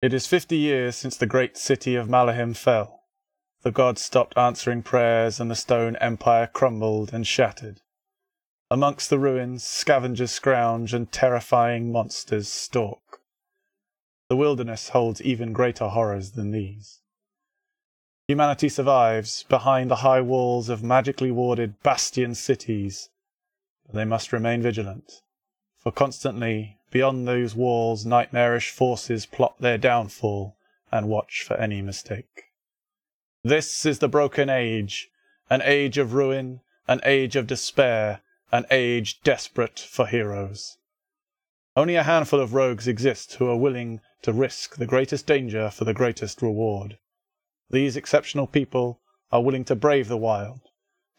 It is fifty years since the great city of Malahim fell. The gods stopped answering prayers, and the stone empire crumbled and shattered. Amongst the ruins, scavengers scrounge and terrifying monsters stalk. The wilderness holds even greater horrors than these. Humanity survives behind the high walls of magically warded bastion cities, but they must remain vigilant, for constantly beyond those walls nightmarish forces plot their downfall and watch for any mistake. This is the broken age, an age of ruin, an age of despair, an age desperate for heroes. Only a handful of rogues exist who are willing to risk the greatest danger for the greatest reward. These exceptional people are willing to brave the wild,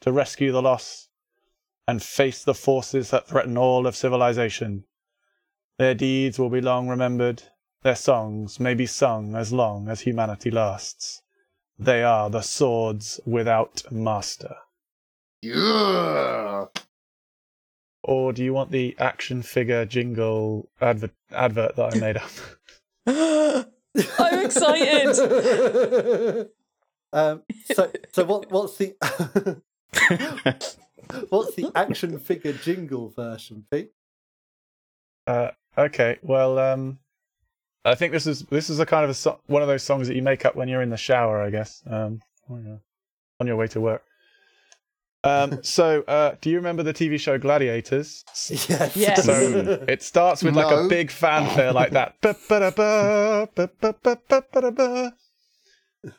to rescue the lost, and face the forces that threaten all of civilization. Their deeds will be long remembered, their songs may be sung as long as humanity lasts. They are the swords without master. Yeah. Or do you want the action figure jingle advert, advert that I made up? I'm excited. um, so, so what? What's the what's the action figure jingle version, Pete? Uh, okay, well, um, I think this is this is a kind of a so- one of those songs that you make up when you're in the shower, I guess. Um, on your way to work. Um, so, uh, do you remember the TV show Gladiators? Yes. Yes. So it starts with like a big fanfare like that.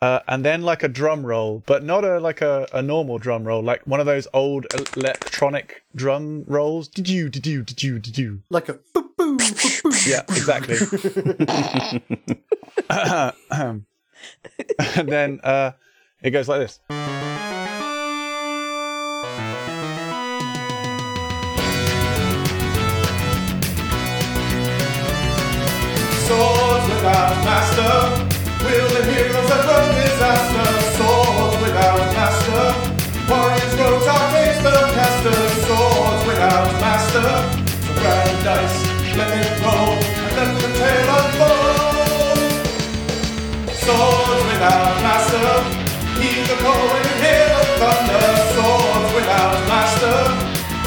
Uh, and then like a drum roll, but not a like a, a normal drum roll, like one of those old electronic drum rolls. Did you? Did you? Did you? Did you? like a boop, boop, boop, boop. Yeah, exactly. and then uh, it goes like this. Swords without master, warriors. Swords without master, the dice, let it roll, and let the tale unfold. Swords without master, the call and the thunder. Swords without master,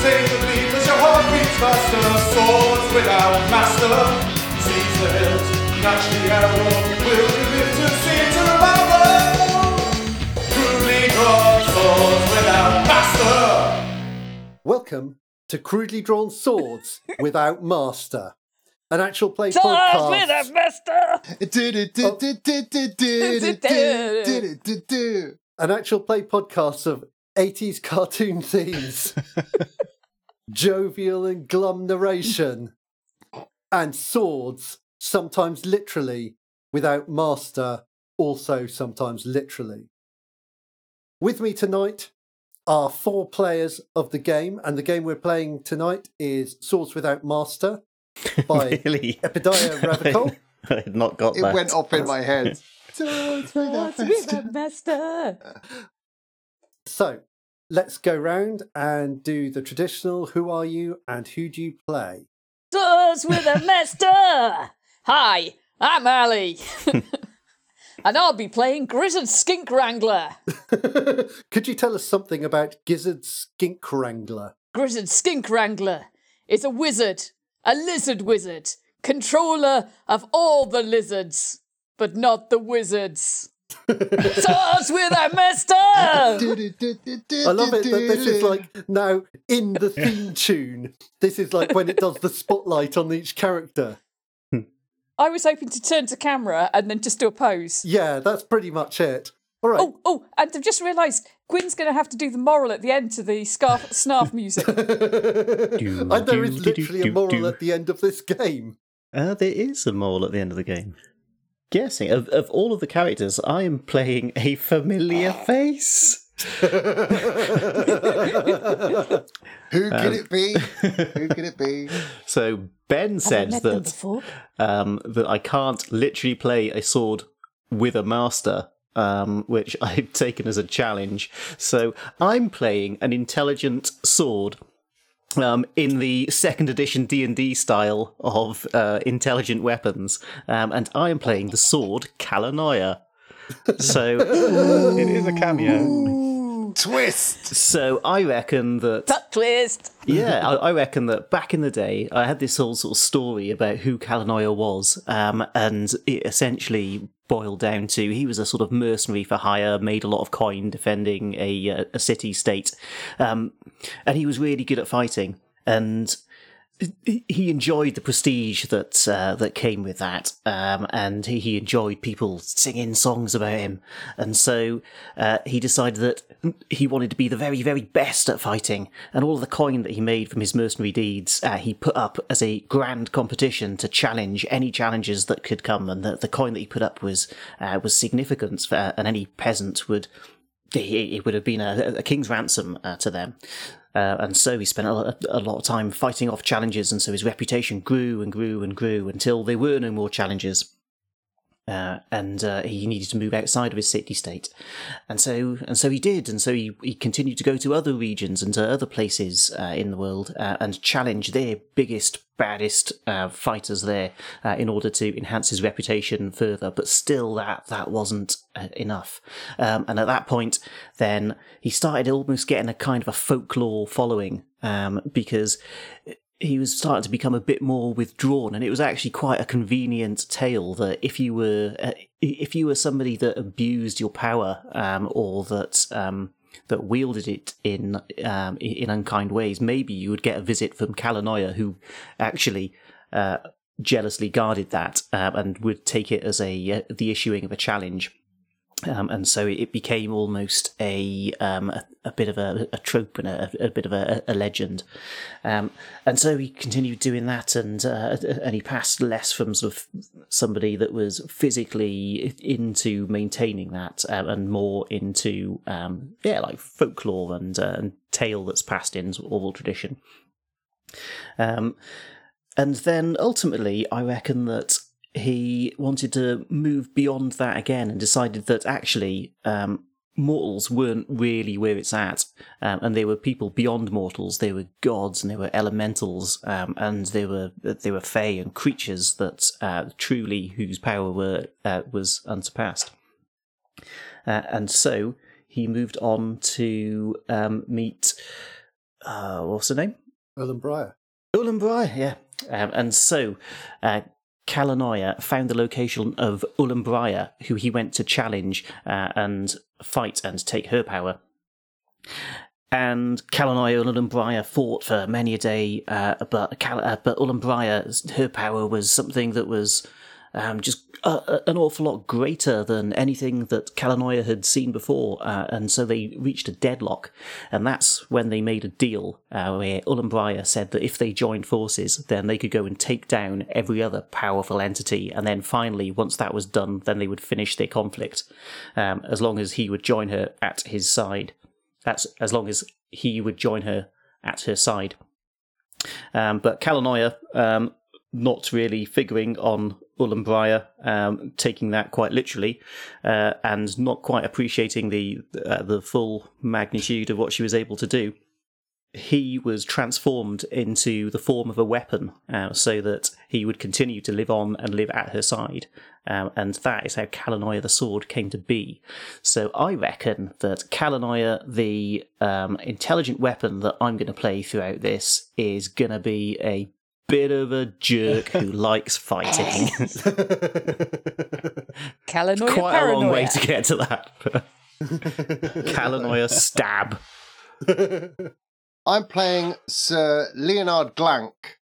take the as your heart beats faster. Swords without master, seize the hilt, notch to? Crudely drawn swords without master. Welcome to Crudely Drawn Swords Without Master. An actual play Swords podcast. without master. An actual play podcast of 80s cartoon themes, jovial and glum narration, and swords sometimes literally, without master, also sometimes literally. With me tonight are four players of the game, and the game we're playing tonight is Swords Without Master by really? Epidiah Ravachol. I had not got It that. went off in my head. Swords without Swords with a master. master. So let's go round and do the traditional who are you and who do you play? Swords with a master. Hi, I'm Ali. and I'll be playing Grizzard Skink Wrangler. Could you tell us something about Gizzard Skink Wrangler? Grizzard Skink Wrangler is a wizard, a lizard wizard, controller of all the lizards, but not the wizards. Swords with a master! I love it that this is like now in the theme tune. This is like when it does the spotlight on each character. I was hoping to turn to camera and then just do a pose. Yeah, that's pretty much it. All right. Oh, oh, and I've just realised Gwyn's going to have to do the moral at the end to the scarf, snarf music. and there is literally a moral at the end of this game. Uh, there is a moral at the end of the game. Guessing of, of all of the characters, I am playing a familiar face. Who could it be? Who could it be? So Ben said that um, that I can't literally play a sword with a master, um, which I've taken as a challenge. So I'm playing an intelligent sword um, in the second edition D and D style of uh, intelligent weapons, um, and I am playing the sword Kalanoia. So, It is a cameo. Twist. so I reckon that Plot twist. yeah, I, I reckon that back in the day, I had this whole sort of story about who Kalanoia was, um, and it essentially boiled down to he was a sort of mercenary for hire, made a lot of coin defending a uh, a city state, um, and he was really good at fighting, and he enjoyed the prestige that uh, that came with that, um, and he, enjoyed people singing songs about him, and so uh, he decided that he wanted to be the very, very best at fighting, and all of the coin that he made from his mercenary deeds, uh, he put up as a grand competition to challenge any challenges that could come, and the, the coin that he put up was uh, was significant, for, and any peasant would it would have been a, a king's ransom uh, to them. Uh, and so he spent a, a lot of time fighting off challenges, and so his reputation grew and grew and grew until there were no more challenges. Uh, and uh, he needed to move outside of his city state, and so and so he did, and so he, he continued to go to other regions and to other places uh, in the world uh, and challenge their biggest, baddest uh, fighters there uh, in order to enhance his reputation further. But still, that that wasn't enough. Um, and at that point, then he started almost getting a kind of a folklore following um, because he was starting to become a bit more withdrawn, and it was actually quite a convenient tale that if you were uh, if you were somebody that abused your power um, or that um, that wielded it in um, in unkind ways, maybe you would get a visit from Kalanoia, who actually. Uh, jealously guarded that um, and would take it as a uh, the issuing of a challenge um, and so it became almost a um, a, a bit of a, a trope and a, a bit of a, legend. Um, and so he continued doing that, and uh, and he passed less from sort of somebody that was physically into maintaining that, um, and more into um, yeah, like folklore and, uh, and tale that's passed in oral tradition. Um, and then ultimately, I reckon that he wanted to move beyond that again and decided that actually um, mortals weren't really where it's at, um, and they were people beyond mortals. They were gods and they were elementals, um, and they were they were fae and creatures that uh, truly whose power were uh, was unsurpassed. Uh, and so he moved on to um, meet uh, what's her name? Ellen Breyer. Ulan Briar, yeah. Um, and so Kalanoia found the location of Ulan who he went to challenge uh, and fight and take her power. And Kalanoia and Ulan fought for many a day, uh, but Cal- uh, but Ulan her power was something that was um, just an awful lot greater than anything that Kalanoia had seen before, uh, and so they reached a deadlock, and that's when they made a deal uh, where Ulan said that if they joined forces, then they could go and take down every other powerful entity, and then finally, once that was done, then they would finish their conflict, um, as long as he would join her at his side. That's as long as he would join her at her side. Um, but Kalanoia, um, not really figuring on Ulan Briar, um, taking that quite literally, uh, and not quite appreciating the uh, the full magnitude of what she was able to do. He was transformed into the form of a weapon, uh, so that he would continue to live on and live at her side, um, and that is how Kalanoia the sword came to be. So I reckon that Kalanoia, the um, intelligent weapon that I'm going to play throughout this, is going to be a bit of a jerk who likes fighting. Kalanoia Quite a long way to get to that. Kalanoia stab. I'm playing Sir Leonard Glank,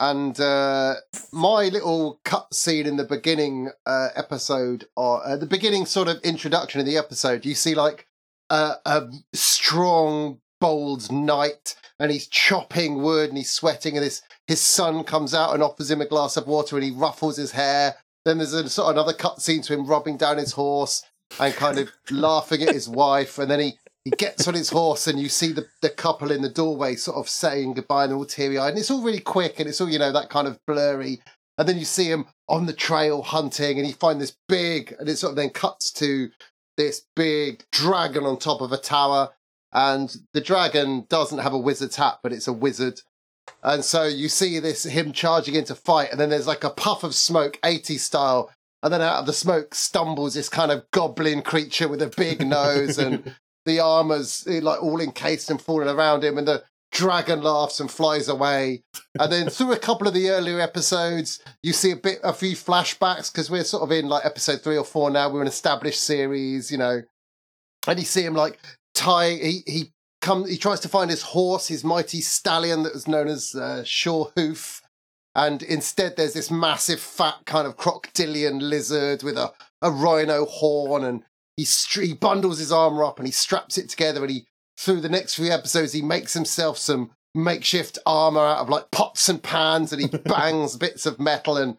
and uh, my little cutscene in the beginning uh, episode, or uh, the beginning sort of introduction of the episode, you see like uh, a strong, bold knight, and he's chopping wood and he's sweating, and his his son comes out and offers him a glass of water, and he ruffles his hair. Then there's a, sort of another cutscene to him rubbing down his horse and kind of laughing at his wife, and then he he gets on his horse and you see the, the couple in the doorway sort of saying goodbye and all teary eyed. And it's all really quick and it's all, you know, that kind of blurry. And then you see him on the trail hunting and you find this big, and it sort of then cuts to this big dragon on top of a tower. And the dragon doesn't have a wizard's hat, but it's a wizard. And so you see this him charging into fight, and then there's like a puff of smoke, 80 style, and then out of the smoke stumbles this kind of goblin creature with a big nose, and the armor's eh, like all encased and falling around him, and the dragon laughs and flies away. And then through a couple of the earlier episodes, you see a bit, a few flashbacks because we're sort of in like episode three or four now. We're an established series, you know, and you see him like tie. He he comes. He tries to find his horse, his mighty stallion that was known as uh, Sure Hoof. And instead, there's this massive, fat kind of crocodilian lizard with a, a rhino horn, and he, he bundles his armor up and he straps it together, and he through the next few episodes, he makes himself some makeshift armor out of like pots and pans and he bangs bits of metal and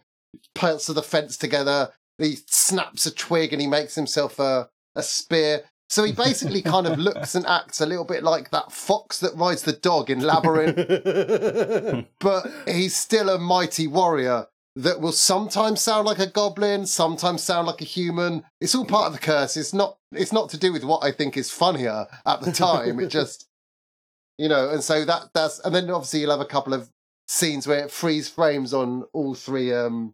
parts of the fence together. He snaps a twig and he makes himself a, a spear. So he basically kind of looks and acts a little bit like that fox that rides the dog in Labyrinth, but he's still a mighty warrior that will sometimes sound like a goblin, sometimes sound like a human. It's all part of the curse. It's not it's not to do with what I think is funnier at the time. it just you know, and so that that's and then obviously you'll have a couple of scenes where it freeze frames on all three um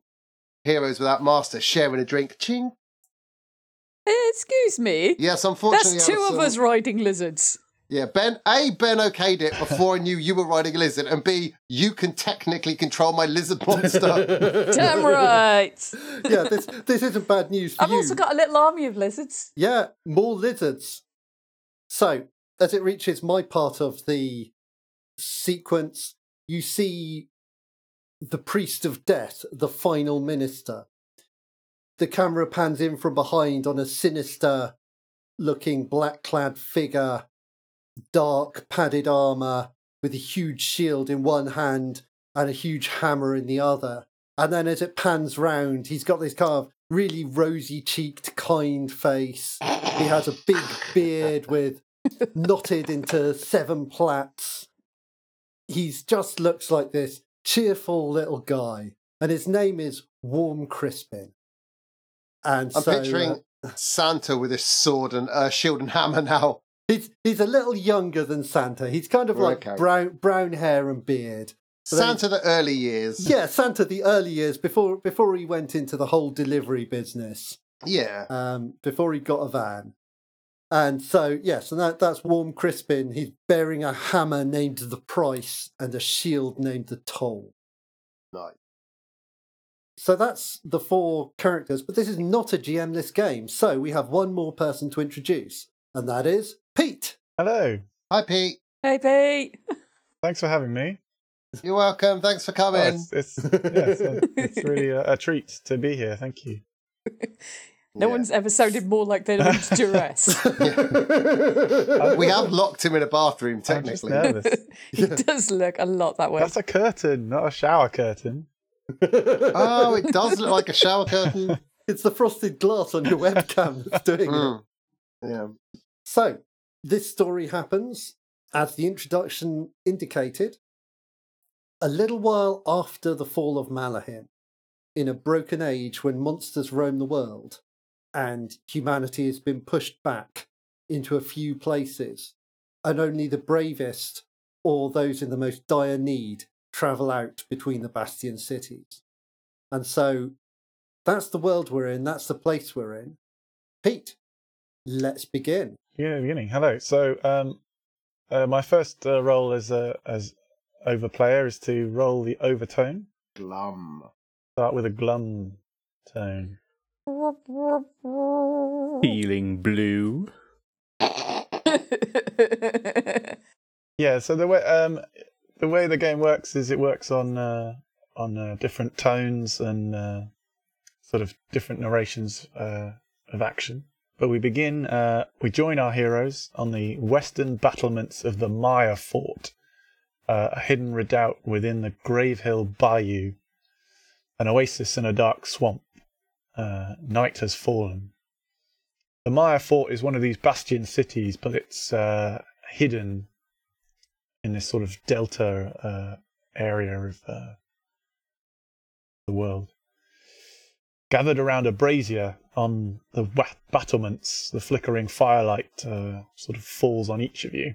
heroes without master sharing a drink. Ching. Excuse me. Yes, unfortunately That's two of um, us riding lizards. Yeah, Ben. A Ben okayed it before I knew you were riding a lizard, and B you can technically control my lizard monster. Damn right. yeah, this this isn't bad news for I've you. also got a little army of lizards. Yeah, more lizards. So, as it reaches my part of the sequence, you see the priest of death, the final minister. The camera pans in from behind on a sinister looking black clad figure, dark padded armor, with a huge shield in one hand and a huge hammer in the other. And then as it pans round, he's got this kind of really rosy cheeked, kind face. He has a big beard with knotted into seven plaits. He's just looks like this cheerful little guy. And his name is Warm Crispin. And I'm so, uh, picturing Santa with his sword and uh, shield and hammer now. he's he's a little younger than Santa. He's kind of like Okay. brown brown hair and beard. Then- Santa the early years. Yeah, Santa the early years before before he went into the whole delivery business. Yeah. um, before he got a van. And so, yes, and that, that's Warm Crispin. He's bearing a hammer named the Price and a shield named the Toll. Nice. So that's the four characters, but this is not a GM-less game. So we have one more person to introduce, and that is Pete. Hello. Hi, Pete. Hey, Pete. Thanks for having me. You're welcome. Thanks for Oh, coming. it's, it's, yeah, it's, it's really a, a treat to be here. Thank you. No Yeah. one's ever sounded more like they're under duress. we have locked him in a bathroom, I'm just technically. nervous. he does look a lot that way. That's a curtain, not a shower curtain. Oh, it does look like a shower curtain. It's the frosted glass on your webcam that's doing it. Mm. Yeah. So, this story happens, as the introduction indicated, a little while after the fall of Malahim, in a broken age when monsters roam the world and humanity has been pushed back into a few places, and only the bravest or those in the most dire need travel out between the bastion cities. And so, that's the world we're in, that's the place we're in. Pete, let's begin. Yeah, beginning. Hello. So, um, uh, my first uh, role as a as overplayer is to roll the overtone. Glum. Start with a glum tone. Feeling blue. Yeah. So the way um the way the game works is it works on uh, on uh, different tones and uh, sort of different narrations uh, of action. But we begin. Uh, we join our heroes on the western battlements of the Maya Fort, uh, a hidden redoubt within the Gravehill Bayou, an oasis in a dark swamp. Night has fallen. The Maya Fort is one of these bastion cities, but it's hidden in this sort of delta uh, area of uh, the world. Gathered around a brazier on the battlements, the flickering firelight uh, sort of falls on each of you.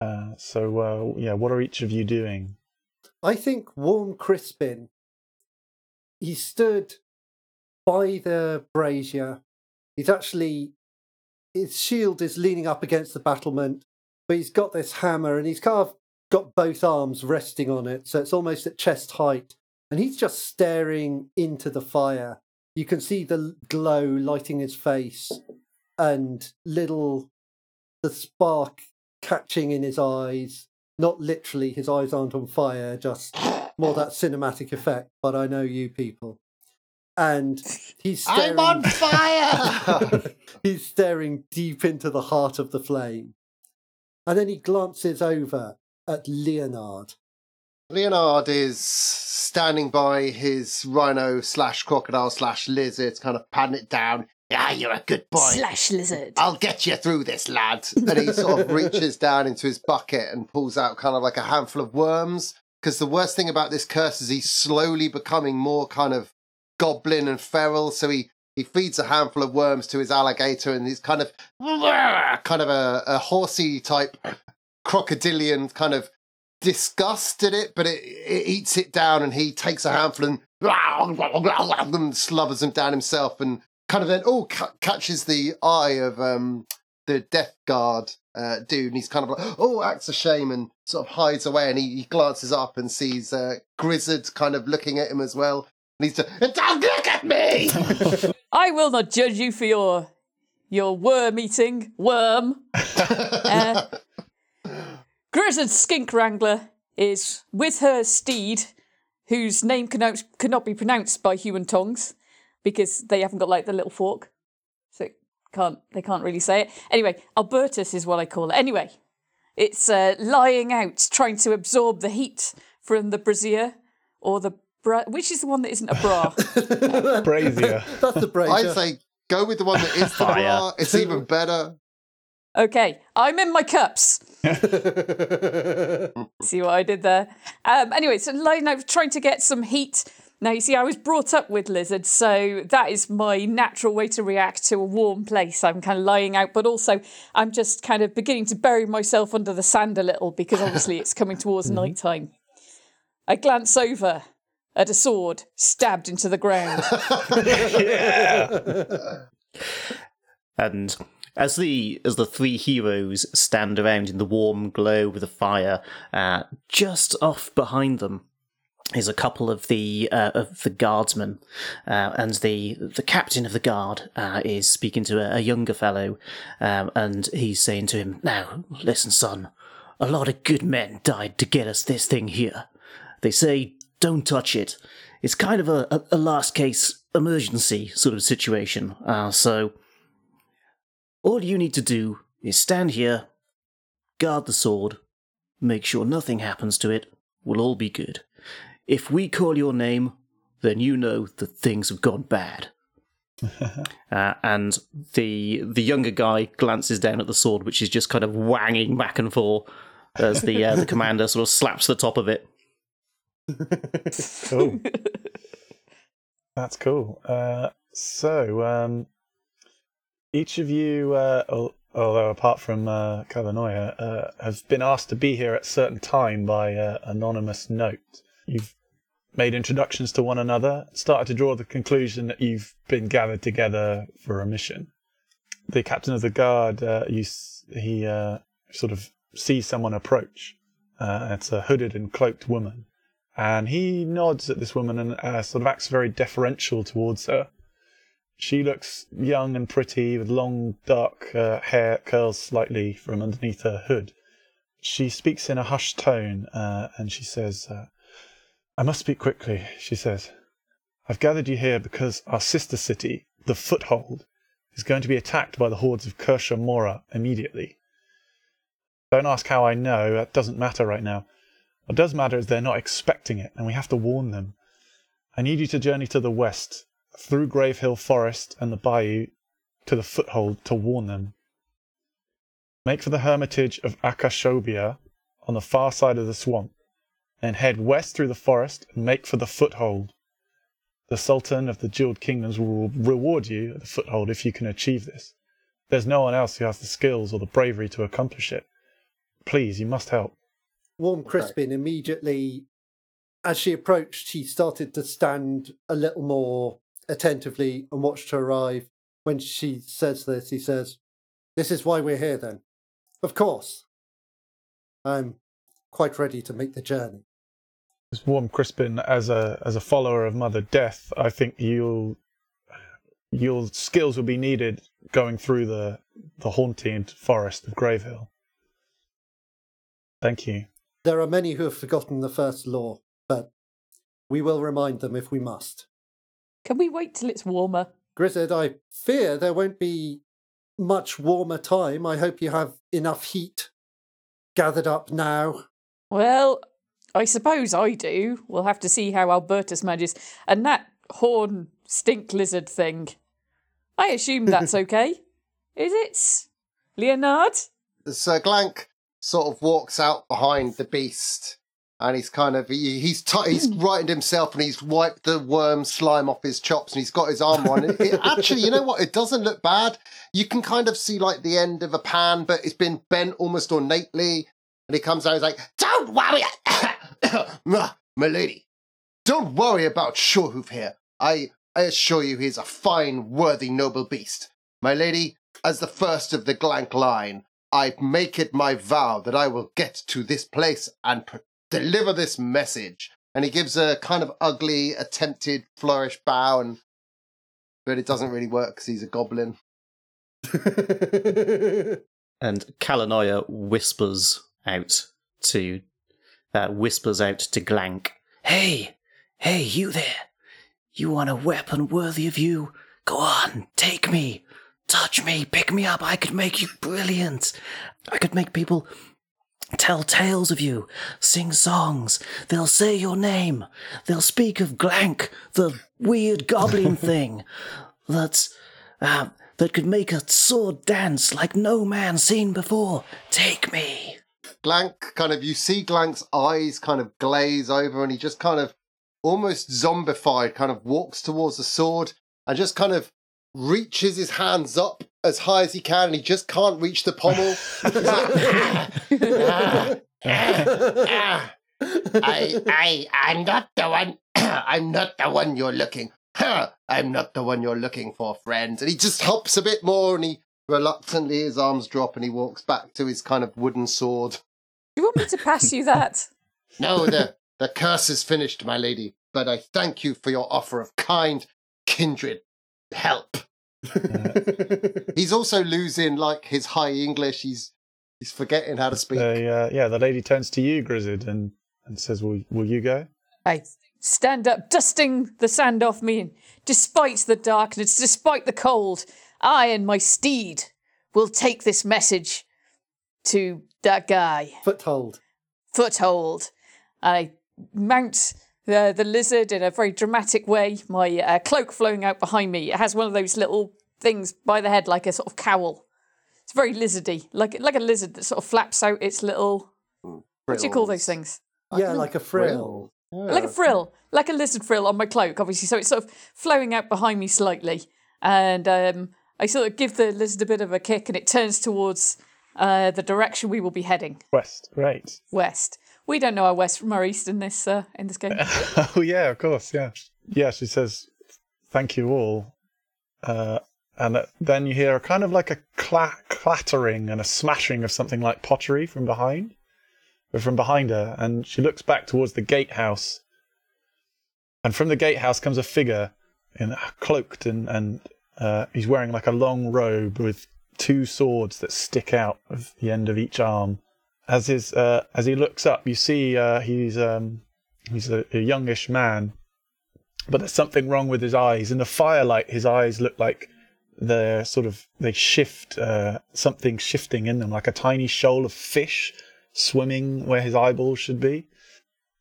Uh, so, uh, yeah, what are each of you doing? I think Warm Crispin, he stood by the brazier. He's actually, his shield is leaning up against the battlement, but he's got this hammer and he's kind of got both arms resting on it. So it's almost at chest height. And he's just staring into the fire. You can see the glow lighting his face and little, the spark catching in his eyes. Not literally, his eyes aren't on fire, just more that cinematic effect. But I know you people. And he's staring. I'm on fire! he's staring deep into the heart of the flame. And then he glances over at Leonard. Leonard is standing by his rhino slash crocodile slash lizard, kind of patting it down. Yeah, you're a good boy. Slash lizard. I'll get you through this, lad. And he sort of reaches down into his bucket and pulls out kind of like a handful of worms. Because the worst thing about this curse is he's slowly becoming more kind of goblin and feral. So he, he feeds a handful of worms to his alligator and he's kind of kind of a, a horsey type crocodilian kind of disgust at it, but it, it eats it down and he takes a handful and, and slobbers them down himself and kind of then oh ca- catches the eye of um the death guard uh, dude and he's kind of like oh acts a shame and sort of hides away and he, he glances up and sees uh, Grizzard kind of looking at him as well. And he's just don't look at me I will not judge you for your your worm eating worm. Uh, Grizzard Skink Wrangler is with her steed, whose name cannot, cannot be pronounced by human tongues because they haven't got like the little fork, so can't they can't really say it. Anyway, Albertus is what I call it. Anyway, it's uh, lying out, trying to absorb the heat from the brazier or the bra- which is the one that isn't a bra. Brazier. That's the brazier. I'd say go with the one that is the Fire. bra it's even better Okay, I'm in my cups. see what I did there? Um, anyway, so lying out, trying to get some heat. Now, you see, I was brought up with lizards, so that is my natural way to react to a warm place. I'm kind of lying out, but also I'm just kind of beginning to bury myself under the sand a little because obviously it's coming towards night time. I glance over at a sword stabbed into the ground. And as the as the three heroes stand around in the warm glow of the fire, uh, just off behind them is a couple of the uh, of the guardsmen, uh, and the the captain of the guard uh, is speaking to a, a younger fellow, um, and he's saying to him, "Now, listen, son, a lot of good men died to get us this thing here. They say don't touch it. It's kind of a, a, a last case emergency sort of situation. Uh, so." All you need to do is stand here, guard the sword, make sure nothing happens to it, we'll all be good. If we call your name, then you know that things have gone bad. uh, and the the younger guy glances down at the sword, which is just kind of wanging back and forth as the uh, the commander sort of slaps the top of it. Cool. That's cool. Uh, so, um, each of you, uh, although apart from uh, Kalanoia, uh, have been asked to be here at certain time by uh, anonymous note. You've made introductions to one another, started to draw the conclusion that you've been gathered together for a mission. The captain of the guard, uh, you, he uh, sort of sees someone approach. Uh, it's a hooded and cloaked woman and he nods at this woman and uh, sort of acts very deferential towards her. She looks young and pretty with long dark uh, hair curls slightly from underneath her hood. She speaks in a hushed tone uh, and she says, uh, I must speak quickly, she says. I've gathered you here because our sister city, the Foothold, is going to be attacked by the hordes of Kershaw Mora immediately. Don't ask how I know, that doesn't matter right now. What does matter is they're not expecting it, and we have to warn them. I need you to journey to the west, through Grave Hill Forest and the bayou, to the foothold to warn them. Make for the hermitage of Akashobia on the far side of the swamp, then head west through the forest and make for the foothold. The Sultan of the Jeweled Kingdoms will reward you at the foothold if you can achieve this. There's no one else who has the skills or the bravery to accomplish it. please, you must help. Warm Crispin immediately, as she approached, he started to stand a little more attentively and watched her arrive. When she says this, he says, This is why we're here then. Of course. I'm quite ready to make the journey. As Warm Crispin, as a as a follower of Mother Death, I think you'll your skills will be needed going through the the haunted forest of Gravehill. Thank you. There are many who have forgotten the first law, but we will remind them if we must. Can we wait till it's warmer? Grizzard, I fear there won't be much warmer time. I hope you have enough heat gathered up now. Well, I suppose I do. We'll have to see how Albertus manages. And that horn stink lizard thing. I assume that's okay. Is it? Leonard? Sir Glank sort of walks out behind the beast and he's kind of he, he's t- he's hmm. rightened himself and he's wiped the worm slime off his chops and he's got his arm on. It, it- actually, you know what? It doesn't look bad. You can kind of see like the end of a pan, but it's been bent almost ornately. And he comes out, he's like, "Don't worry, my my lady. Don't worry about Shorehoof here. I I assure you, he's a fine, worthy, noble beast. My lady, as the first of the Glank line, I make it my vow that I will get to this place and pr- deliver this message. And he gives a kind of ugly, attempted flourish bow, and but it doesn't really work because he's a goblin. And Kalanoia whispers out to uh, whispers out to Glank. Hey, hey, you there! You want a weapon worthy of you? Go on, take me, touch me, pick me up. I could make you brilliant. I could make people tell tales of you, sing songs. They'll say your name. They'll speak of Glank, the weird goblin thing that's uh, that could make a sword dance like no man seen before. Take me. Glank kind of, you see Glank's eyes kind of glaze over, and he just kind of almost zombified, kind of walks towards the sword and just kind of reaches his hands up as high as he can, and he just can't reach the pommel. I, I, I'm not the one. I'm not the one you're looking. I'm not the one you're looking for, friend. And he just hops a bit more, and he reluctantly his arms drop, and he walks back to his kind of wooden sword. Do you want me to pass you that? No, the the curse is finished, my lady. But I thank you for your offer of kind, kindred help. He's also losing like his high English. He's he's forgetting how to speak. They, uh, yeah, the lady turns to you, Grizzard, and, and says, will, will you go? I stand up, dusting the sand off me, and despite the darkness, despite the cold, I and my steed will take this message to that guy. Foothold. Foothold. I mount the, the lizard in a very dramatic way, my uh, cloak flowing out behind me. It has one of those little things by the head, like a sort of cowl. It's very lizardy, like like a lizard that sort of flaps out its little. What do you call those things? Yeah, like a frill. like a frill, like a lizard frill on my cloak, obviously. So it's sort of flowing out behind me slightly, and um, I sort of give the lizard a bit of a kick, and it turns towards uh, the direction we will be heading, West, right. west. We don't know our west from our east in this uh, in this game. oh, yeah, of course, yeah. Yeah, she says, thank you all. Uh, and uh, then you hear a kind of like a cla- clattering and a smashing of something like pottery from behind, or from behind her, and she looks back towards the gatehouse. And from the gatehouse comes a figure, in cloaked and and uh, he's wearing like a long robe with two swords that stick out of the end of each arm. As his uh, as he looks up, you see uh, he's um, he's a, a youngish man, but there's something wrong with his eyes. In the firelight, his eyes look like they're sort of they shift uh, something shifting in them, like a tiny shoal of fish swimming where his eyeballs should be.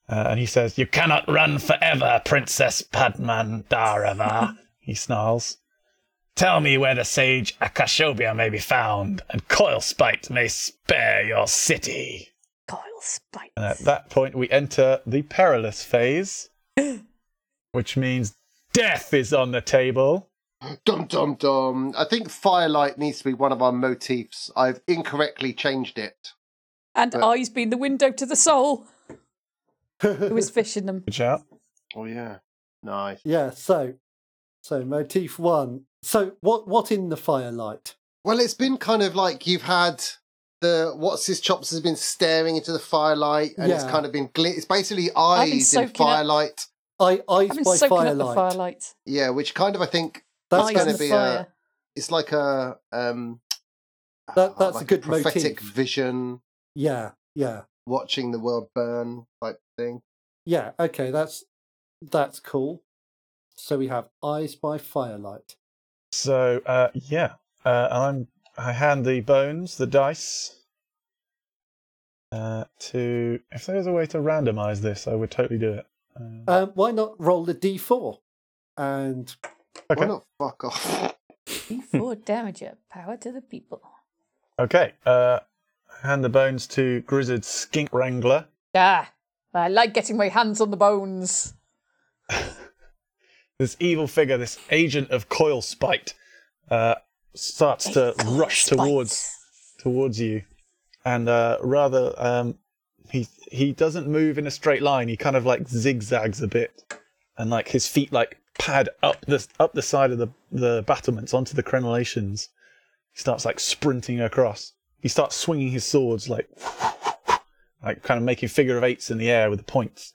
Uh, and he says, "You cannot run forever, Princess Padmandarava." he snarls. Tell me where the sage Akashobia may be found, and Coilspite may spare your city. Coil spite. And at that point, we enter the perilous phase, which means death is on the table. Dum dum dum. I think firelight needs to be one of our motifs. I've incorrectly changed it. And But- eyes being the window to the soul. Who was fishing them? Good shout. Oh yeah, nice. yeah, so so motif one. So what what in the firelight? Well, it's been kind of like you've had the what's his chops has been staring into the firelight, and it's kind of been glit. It's basically eyes in soaking up- firelight. I eyes by firelight. up the firelight. Yeah, which kind of I think That's gonna in the be a- it's like a um. That- that's a like good prophetic motif. vision, yeah, yeah, watching the world burn type thing. yeah. Okay, that's that's cool. So we have eyes by firelight. So uh, yeah, uh, I'm I hand the bones, the dice. Uh, to if there's a way to randomize this, I would totally do it. Uh, Um, why not roll the d4? And okay. Why not fuck off? D4 damage. Power to the people. Okay. Uh, hand the bones to Grizzard Skink Wrangler. Ah, I like getting my hands on the bones. This evil figure, this agent of coil spite, uh, starts to Coil rush spite. towards towards you, and uh, rather um, he he doesn't move in a straight line. He kind of like zigzags a bit, and like his feet like pad up the up the side of the the battlements onto the crenellations. He starts like sprinting across. He starts swinging his swords like like kind of making figure of eights in the air with the points.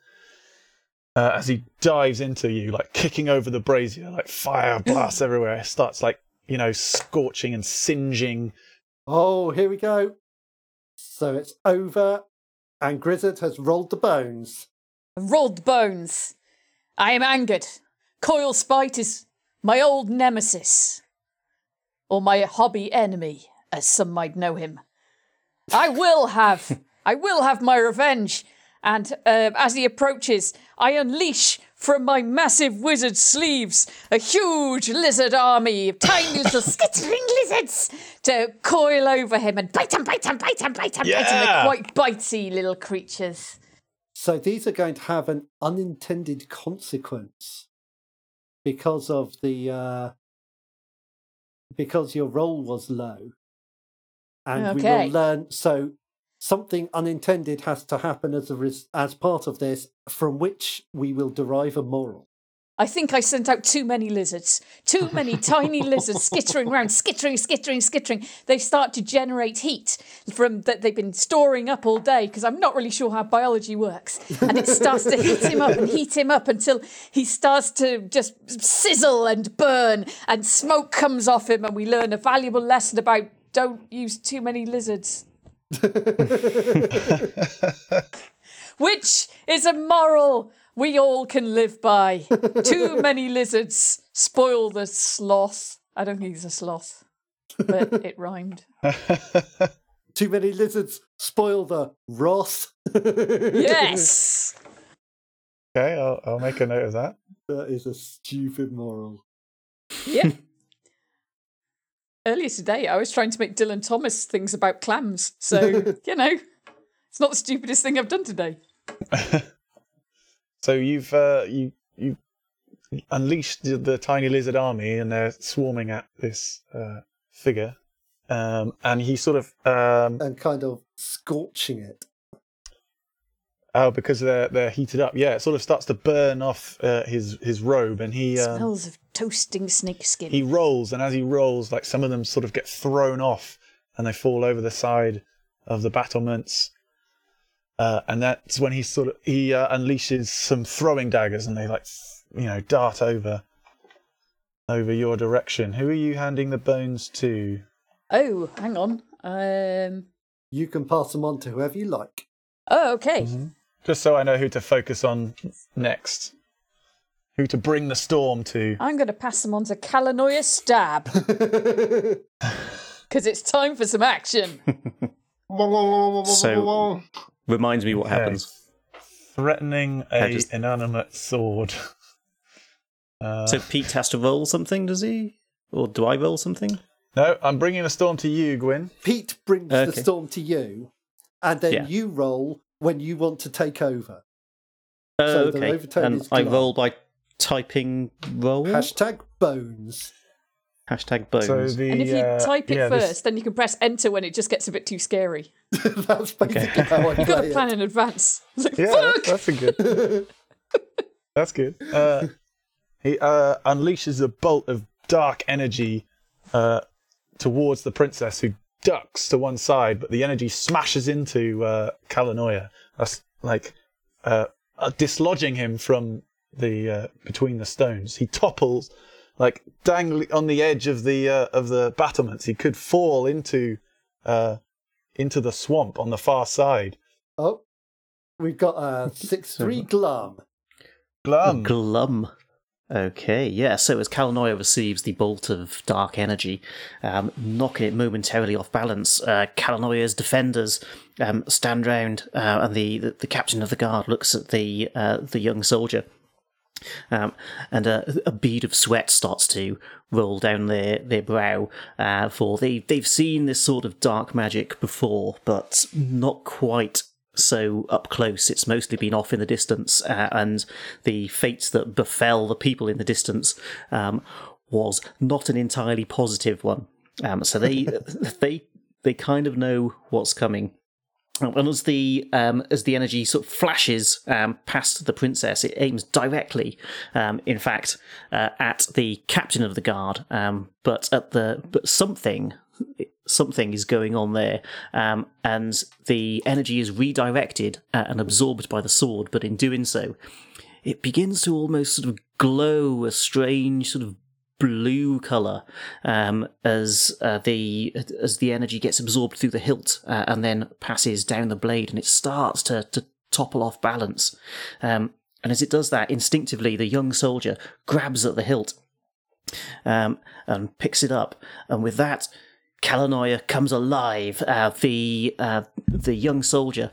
Uh, as he dives into you, like kicking over the brazier, like fire blasts everywhere. It starts like you know scorching and singeing oh, here we go. So it's over, and Grizzard has rolled the bones. Rolled the bones. I am angered. Coil Spite is my old nemesis. Or my hobby enemy, as some might know him. I will have, I will have my revenge. And uh, as he approaches, I unleash from my massive wizard sleeves a huge lizard army of tiny little skittering lizards to coil over him and bite him, bite him, bite him, bite him, bite him. Yeah. They're quite bitey little creatures. So these are going to have an unintended consequence because of the uh, because your roll was low, and we will learn. So something unintended has to happen as a res- as part of this, from which we will derive a moral. I think I sent out too many lizards. Too many tiny lizards skittering around, skittering, skittering, skittering. They start to generate heat from that they've been storing up all day because I'm not really sure how biology works. And it starts to heat him up and heat him up until he starts to just sizzle and burn and smoke comes off him and we learn a valuable lesson about don't use too many lizards. Which is a moral we all can live by. Too many lizards spoil the sloth. I don't think he's a sloth, but it rhymed. Too many lizards spoil the wrath. Yes! Okay, I'll, I'll make a note of that. that is a stupid moral. Yep. Earlier today, I was trying to make Dylan Thomas things about clams. So, you know, it's not the stupidest thing I've done today. So you've uh, you you unleashed the, the tiny lizard army, and they're swarming at this uh, figure, um, and he sort of um, and kind of scorching it. oh because they're they're heated up. Yeah, it sort of starts to burn off uh, his his robe, and he um, Smells of toasting snakeskin. he rolls, and as he rolls, like some of them sort of get thrown off, and they fall over the side of the battlements. Uh, and that's when he sort of he uh, unleashes some throwing daggers, and they like you know dart over over your direction. Who are you handing the bones to? Oh, hang on. Um. You can pass them on to whoever you like. Oh, okay. Just so I know who to focus on next. Who to bring the storm to. I'm going to pass them on to Kalanoia Stab because it's time for some action. So- Reminds me what Okay. happens. Threatening I a just- inanimate sword. Uh, So Pete has to roll something, does he? Or do I roll something? no, I'm bringing the storm to you, Gwyn. Pete brings Okay. the storm to you, and then Yeah. you roll when you want to take over. Uh, So the okay. overtone And is I roll by typing roll. Hashtag bones. Hashtag bones. So the And if you uh, type it yeah, first, this- then you can press enter when it just gets a bit too scary. That's basically how I You got play to plan in advance. Like, yeah, fuck! that's, that's a good. that's good. Uh, he uh, unleashes a bolt of dark energy uh, towards the princess, who ducks to one side, but the energy smashes into uh, Kalanoia. That's like uh, uh, dislodging him from the uh, between the stones. He topples like dangling on the edge of the uh, of the battlements. He could fall into uh, into the swamp on the far side. Oh, we've got a 6 3 glum. Glum. Glum. Okay, yeah. So as Kalanoia receives the bolt of dark energy, um, knocking it momentarily off balance, uh, Kalanoia's defenders um, stand round, uh, and the, the the captain of the guard looks at the uh, the young soldier, um, and a, a bead of sweat starts to roll down their their brow. Uh, for they they've seen this sort of dark magic before, but not quite so up close. It's mostly been off in the distance, uh, and the fates that befell the people in the distance um, was not an entirely positive one. Um, so they they they kind of know what's coming. And as the um, as the energy sort of flashes um, past the princess, it aims directly, um, in fact, uh, at the captain of the guard. Um, but at the but something something is going on there, um, and the energy is redirected uh, and absorbed by the sword. But in doing so, it begins to almost sort of glow a strange sort of blue color um, as uh, the as the energy gets absorbed through the hilt uh, and then passes down the blade, and it starts to to topple off balance. Um, and as it does that, instinctively, the young soldier grabs at the hilt um, and picks it up, and with that, Kalanoia comes alive. Uh, the uh, the young soldier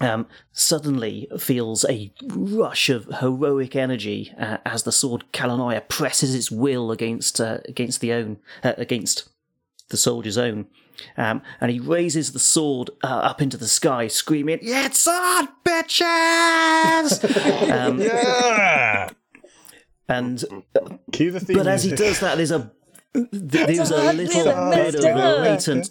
um, suddenly feels a rush of heroic energy uh, as the sword Kalanoia presses its will against uh, against the own uh, against the soldier's own. Um, and he raises the sword uh, up into the sky, screaming, "It's on, bitches!" um, Yeah. and Cue the theme but as he does that, there's a there's a little little bit of latent,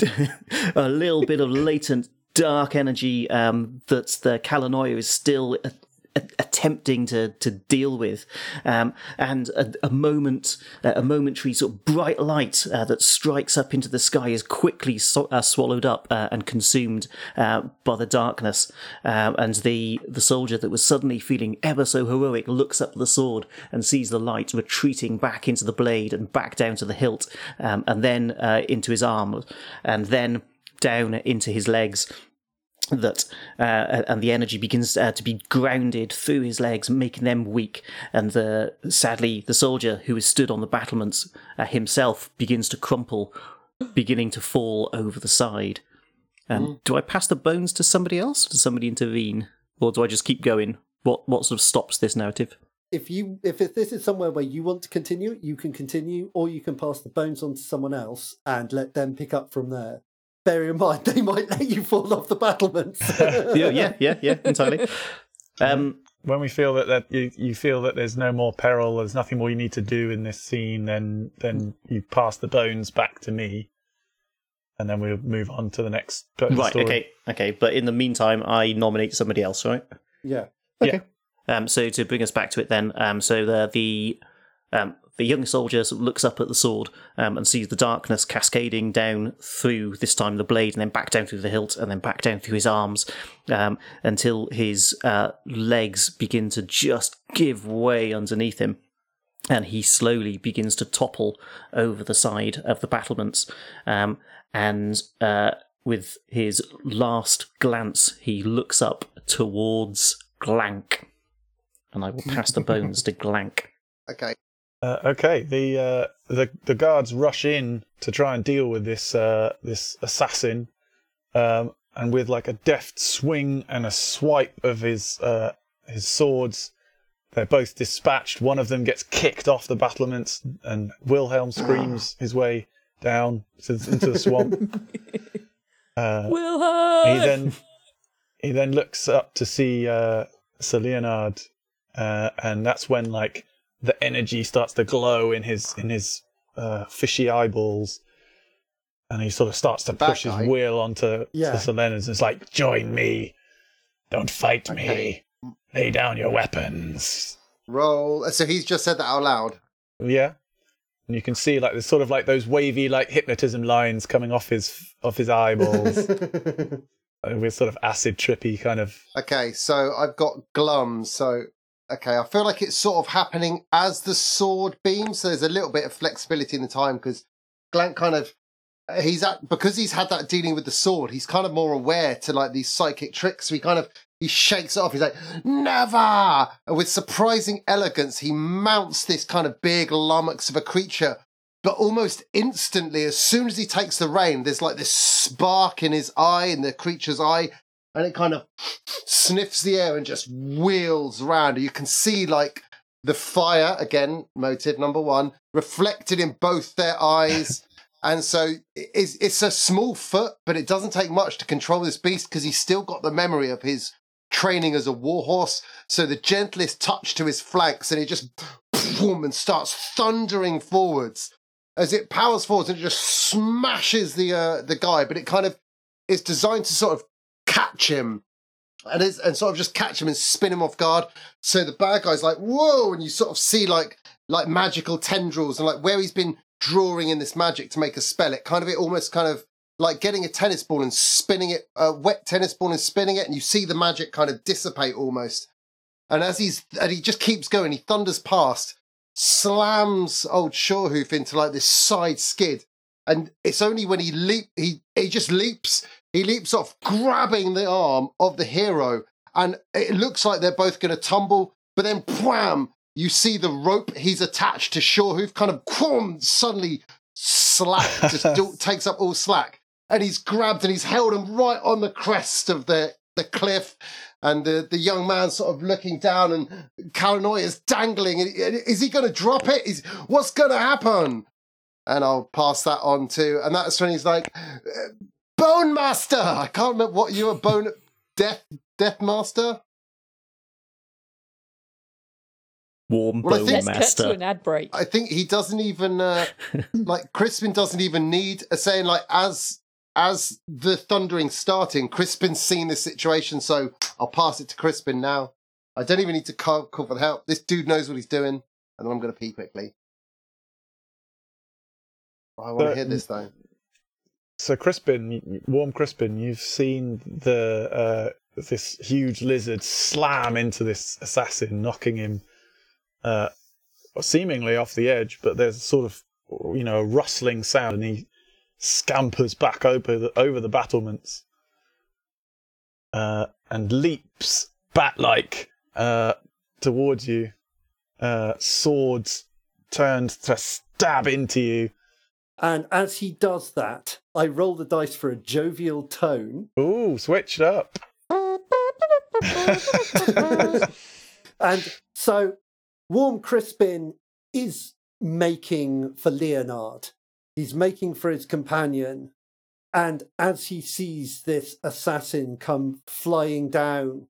a little bit of latent dark energy um, that the Kalanoia is still a- a- attempting to to deal with, um, and a, a moment, a momentary sort of bright light uh, that strikes up into the sky is quickly so- uh, swallowed up uh, and consumed uh, by the darkness, um, and the the soldier that was suddenly feeling ever so heroic looks up the sword and sees the light retreating back into the blade and back down to the hilt, um, and then uh, into his arm, and then down into his legs that uh, and the energy begins uh, to be grounded through his legs, making them weak. And the sadly, the soldier who is stood on the battlements uh, himself begins to crumple, beginning to fall over the side. Um, Do I pass the bones to somebody else? Does somebody intervene, or do I just keep going? What what sort of stops this narrative? If you if this is somewhere where you want to continue, you can continue, or you can pass the bones on to someone else and let them pick up from there. Bear in mind, they might let you fall off the battlements. yeah, yeah, yeah, yeah, entirely. Um, when we feel that, that you, you feel that there's no more peril, there's nothing more you need to do in this scene, then then you pass the bones back to me, and then we'll move on to the next bit right, story. okay, okay. But in the meantime, I nominate somebody else, right? yeah. Yeah. Um, so to bring us back to it, then, um, so the the um, the young soldier sort of looks up at the sword um, and sees the darkness cascading down through this time the blade, and then back down through the hilt, and then back down through his arms, um, until his uh, legs begin to just give way underneath him. And he slowly begins to topple over the side of the battlements. Um, and uh, with his last glance, he looks up towards Glank. And I will pass the bones to Glank. Okay. Uh, okay, the uh, the the guards rush in to try and deal with this uh, this assassin, um, and with like a deft swing and a swipe of his uh, his swords, they're both dispatched. One of them gets kicked off the battlements, and Wilhelm screams his way down to, into the swamp. Uh, Will he then he then looks up to see uh, Sir Leonard, uh, and that's when like the energy starts to glow in his in his uh, fishy eyeballs, and he sort of starts to push his wheel onto Yeah. to Sir it's like, "Join me, don't fight Okay. me, lay down your weapons." Roll. So he's just said that out loud. Yeah. And you can see like there's sort of like those wavy like hypnotism lines coming off his off his eyeballs uh, with sort of acid trippy kind of Okay, so I've got glum. So okay, I feel like it's sort of happening as the sword beams. So there's a little bit of flexibility in the time because Glank kind of uh, he's at because he's had that dealing with the sword. He's kind of more aware to like these psychic tricks. So he kind of he shakes it off. He's like never, and with surprising elegance, he mounts this kind of big lummox of a creature. But almost instantly, as soon as he takes the rein, there's like this spark in his eye, in the creature's eye, and it kind of sniffs the air and just wheels around. You can see like the fire again, motive number one, reflected in both their eyes. and so it's, it's a small foot, but it doesn't take much to control this beast because he's still got the memory of his training as a warhorse. So the gentlest touch to his flanks, and it just boom and starts thundering forwards as it powers forwards and it just smashes the uh, the guy. But it kind of is designed to sort of catch him and is and sort of just catch him and spin him off guard. So the bad guy's like, whoa, and you sort of see like like magical tendrils and like where he's been drawing in this magic to make a spell. It kind of it almost kind of like getting a tennis ball and spinning it, a wet tennis ball and spinning it, and you see the magic kind of dissipate almost. And as he's and he just keeps going, he thunders past, slams old Shorehoof into like this side skid. And it's only when he leap he he just leaps he leaps off, grabbing the arm of the hero, and it looks like they're both going to tumble. But then, wham! You see the rope he's attached to Shorehoof kind of whoom, suddenly slack, just do- takes up all slack, and he's grabbed and he's held him right on the crest of the the cliff. And the, the young man sort of looking down, and Kalanoia is dangling. Is he going to drop it? Is what's going to happen? And I'll pass that on to, and that's when he's like, Bone Master. I can't remember what you were. Bone Death Death Master. Warm Well, I bone think- Let's cut to an ad break. I think he doesn't even uh, like Crispin doesn't even need a saying like as as the thundering starting. Crispin's seen this situation, so I'll pass it to Crispin now. I don't even need to call, call for the help. This dude knows what he's doing, and then I'm going to pee quickly. I want to But- hear this though. So Crispin, warm Crispin, you've seen the uh, this huge lizard slam into this assassin, knocking him uh, seemingly off the edge. But there's a sort of you know a rustling sound, and he scampers back over the over the battlements uh, and leaps bat-like uh, towards you, uh, swords turned to stab into you. And as he does that, I roll the dice for a jovial tone. Ooh, switched up. And so Warm Crispin is making for Leonard. He's making for his companion. And as he sees this assassin come flying down,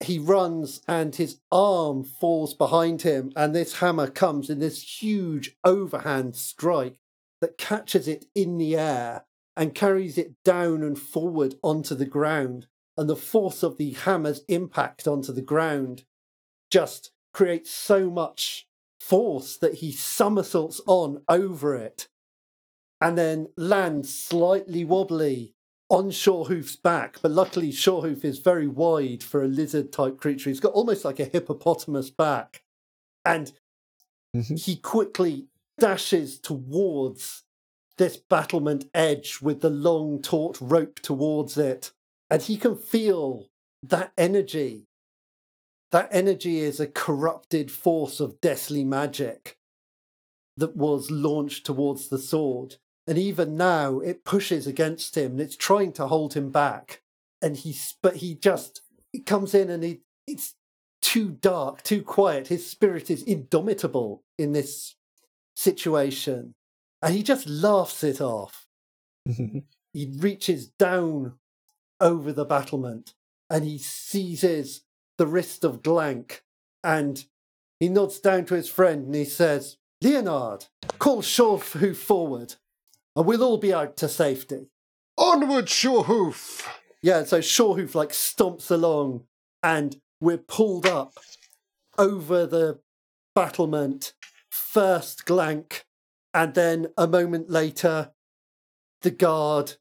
he runs and his arm falls behind him. And this hammer comes in this huge overhand strike that catches it in the air and carries it down and forward onto the ground. And the force of the hammer's impact onto the ground just creates so much force that he somersaults on over it and then lands slightly wobbly on Shorehoof's back. But luckily, Shorehoof is very wide for a lizard type creature. He's got almost like a hippopotamus back. And Mhm. he quickly dashes towards this battlement edge with the long taut rope towards it. And he can feel that energy that energy is a corrupted force of deathly magic that was launched towards the sword. And even now, it pushes against him and it's trying to hold him back. And he's, but he just, it comes in and he, it's too dark, too quiet. His spirit is indomitable in this situation. And he just laughs it off he reaches down over the battlement and he seizes the wrist of Glank and he nods down to his friend and he says, Leonard, call Shorehoof forward, and we'll all be out to safety. Onward, Shorehoof! Yeah, so Shorehoof like stomps along, and we're pulled up over the battlement, first Glank, and then a moment later, the guard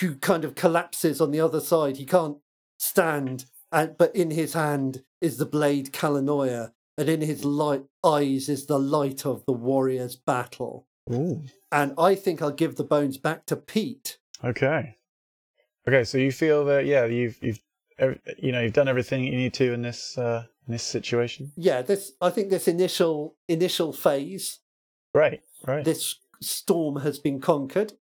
who kind of collapses on the other side. He can't stand, and but in his hand is the blade Kalanoia, and in his light eyes is the light of the warrior's battle. Ooh. And I think I'll give the bones back to Pete. Okay. Okay, so you feel that yeah, you've you've you know you've done everything you need to in this uh, in this situation. Yeah, this I think this initial initial phase, Right, right. this storm has been conquered.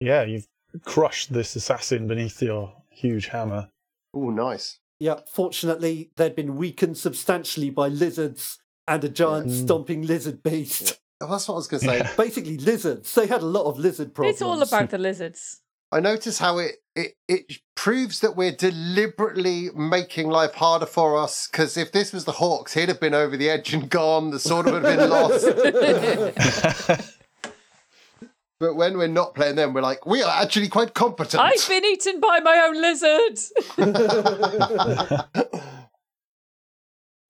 Yeah, you've crushed this assassin beneath your huge hammer. Oh, nice. Yeah, fortunately, they'd been weakened substantially by lizards and a giant Mm. stomping lizard beast. Oh, that's what I was going to say. Basically, lizards. They had a lot of lizard problems. It's all about the lizards. I notice how it, it, it proves that we're deliberately making life harder for us. Because if this was the Hawks, he'd have been over the edge and gone. The sword would have been lost. but when we're not playing them, we're like, we are actually quite competent. I've been eaten by my own lizard.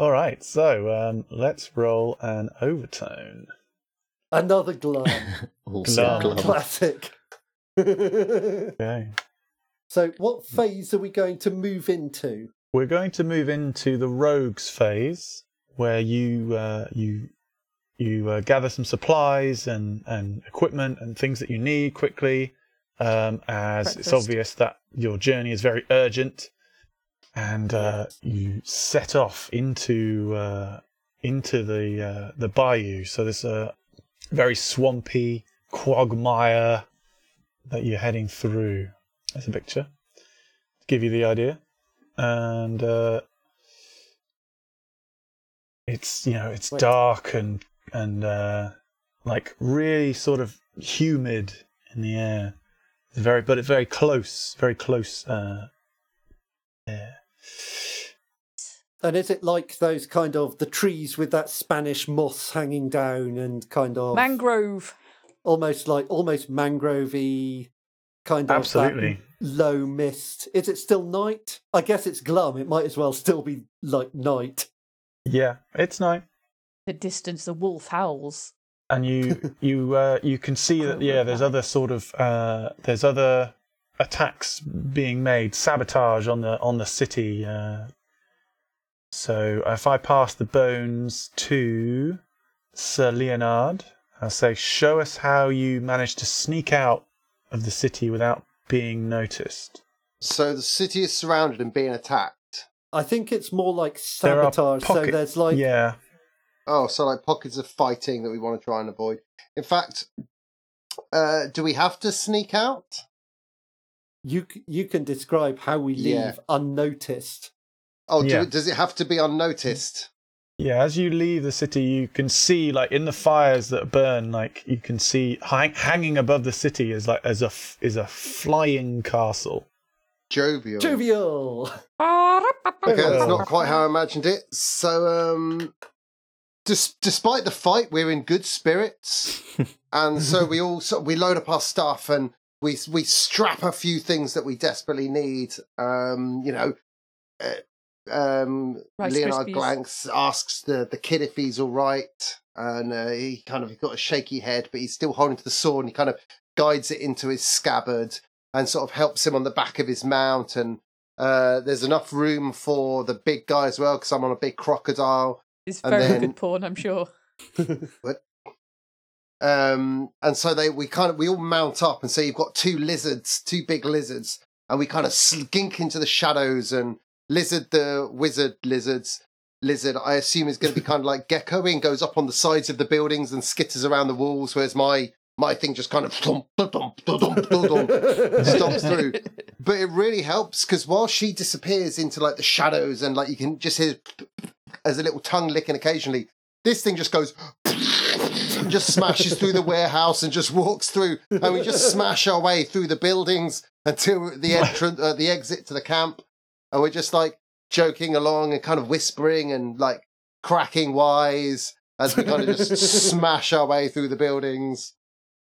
All right, so um, let's roll an overtone. Another glum. Also, Glum. glum. Classic. Okay. so, what phase are we going to move into? We're going to move into the rogues phase, where you uh, you you uh, gather some supplies and, and equipment and things that you need quickly, um, as it's obvious that your journey is very urgent, and uh, you set off into uh, into the uh, the bayou. So there's a very swampy quagmire that you're heading through. That's a picture to give you the idea and uh, it's you know it's Wait. dark and and uh, like really sort of humid in the air. It's very, but it's very close, very close uh, air. And is it like those kind of the trees with that Spanish moss hanging down and kind of Mangrove. Almost like almost mangrovey kind of Absolutely. low mist? Is it still night? I guess it's glum. It might as well still be like night. Yeah, it's night, The distance the wolf howls. and you you uh, you can see that yeah, there's other sort of uh, there's other attacks being made, sabotage on the on the city. Uh, so if I pass the bones to Sir Leonard, I'll say, show us how you managed to sneak out of the city without being noticed. So the city is surrounded and being attacked. I think it's more like There are sabotage. So there's like yeah, Oh, so like pockets of fighting that we want to try and avoid. In fact, uh, do we have to sneak out? you you can describe how we leave Yeah. unnoticed. Oh, Yeah. do, does it have to be unnoticed? Yeah. As you leave the city, you can see like in the fires that burn, like you can see hang- hanging above the city is like as a f- is a flying castle. Jovial. Jovial. Okay, that's not quite how I imagined it. So, um, dis- despite the fight, we're in good spirits, and so we all so we load up our stuff and we we strap a few things that we desperately need. Um, you know, uh, um, Rice Leonard. Glanks asks the the kid if he's all right, and uh, he kind of got a shaky head, but he's still holding to the sword, and he kind of guides it into his scabbard and sort of helps him on the back of his mount and. Uh, there's enough room for the big guy as well because I'm on a big crocodile. It's very then- good porn, I'm sure. Um, and so they we kind of we all mount up, and so you've got two lizards, two big lizards, and we kind of skink into the shadows. And lizard, the wizard lizards, lizard, I assume is going to be kind of like gecko and goes up on the sides of the buildings and skitters around the walls, whereas my my thing just kind of stomps through. But it really helps because while she disappears into like the shadows and like you can just hear as a little tongue licking occasionally, this thing just goes just smashes through the warehouse and just walks through, and we just smash our way through the buildings until the entrance, uh, the exit to the camp, and we're just like joking along and kind of whispering and like cracking wise. as we kind of just smash our way through the buildings.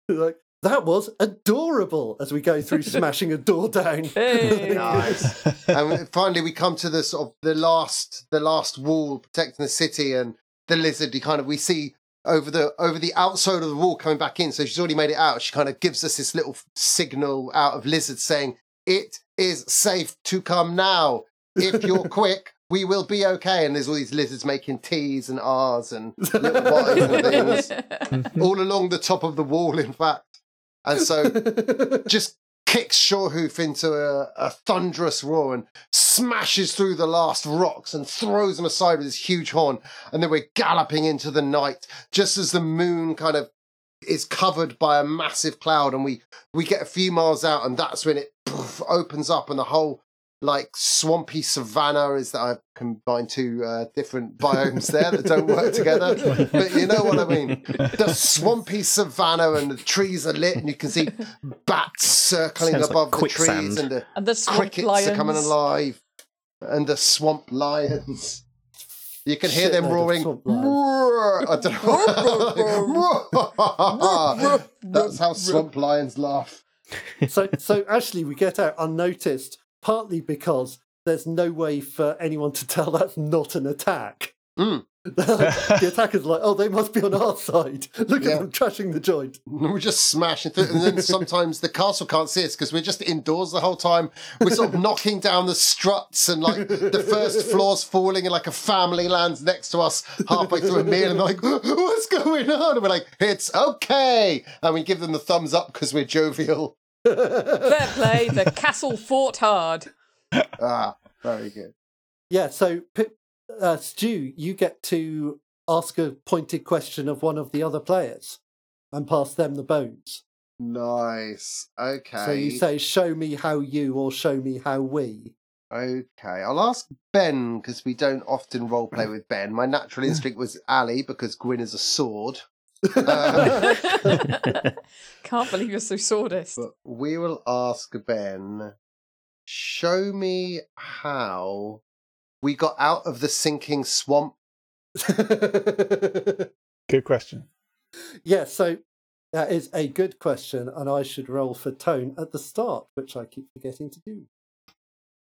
like that was adorable as we go through smashing a door down. Hey. Nice. and finally, we come to the sort of the last, the last wall protecting the city, and the lizard. You kind of we see over the over the outside of the wall coming back in. So she's already made it out. She kind of gives us this little signal out of lizard saying, "It is safe to come now. If you're quick." We will be okay, and there's all these lizards making T's and R's and little whatever things mm-hmm. all along the top of the wall. In fact, and so just kicks Shorehoof into a, a thunderous roar and smashes through the last rocks and throws them aside with his huge horn. And then we're galloping into the night just as the moon kind of is covered by a massive cloud and we we get a few miles out and that's when it poof, opens up and the whole like swampy savannah is that I've combined two uh, different biomes there that don't work together. But you know what I mean. The swampy savannah and the trees are lit and you can see bats circling Sounds like above the trees and the and the crickets lions. are coming alive and the swamp lions. You can hear them roaring. swamp lions. "Roar." I don't know. That's how swamp lions laugh. so so actually we get out unnoticed partly because there's no way for anyone to tell that's not an attack Mm. the attacker's like oh they must be on our side look Yeah. at them trashing the joint We're just smashing through, and then sometimes the castle can't see us because we're just indoors the whole time. We're sort of knocking down the struts, and like the first floor's falling, and like a family lands next to us halfway through a meal, and they're like, "What's going on?" And we're like, "It's okay," and we give them the thumbs up because we're jovial. Fair play. The castle fought hard. Ah, very good. yeah so Pi- uh, stu you get to ask a pointed question of one of the other players and pass them the bones Nice. Okay. so you say show me how you or show me how we Okay, I'll ask Ben because we don't often roleplay with Ben. My natural instinct was Ali because Gwyn is a sword. Um, Can't believe you're so sawdust. But we will ask Ben, show me how we got out of the sinking swamp. Good question. Yeah, so that is a good question, and I should roll for tone at the start, which I keep forgetting to do.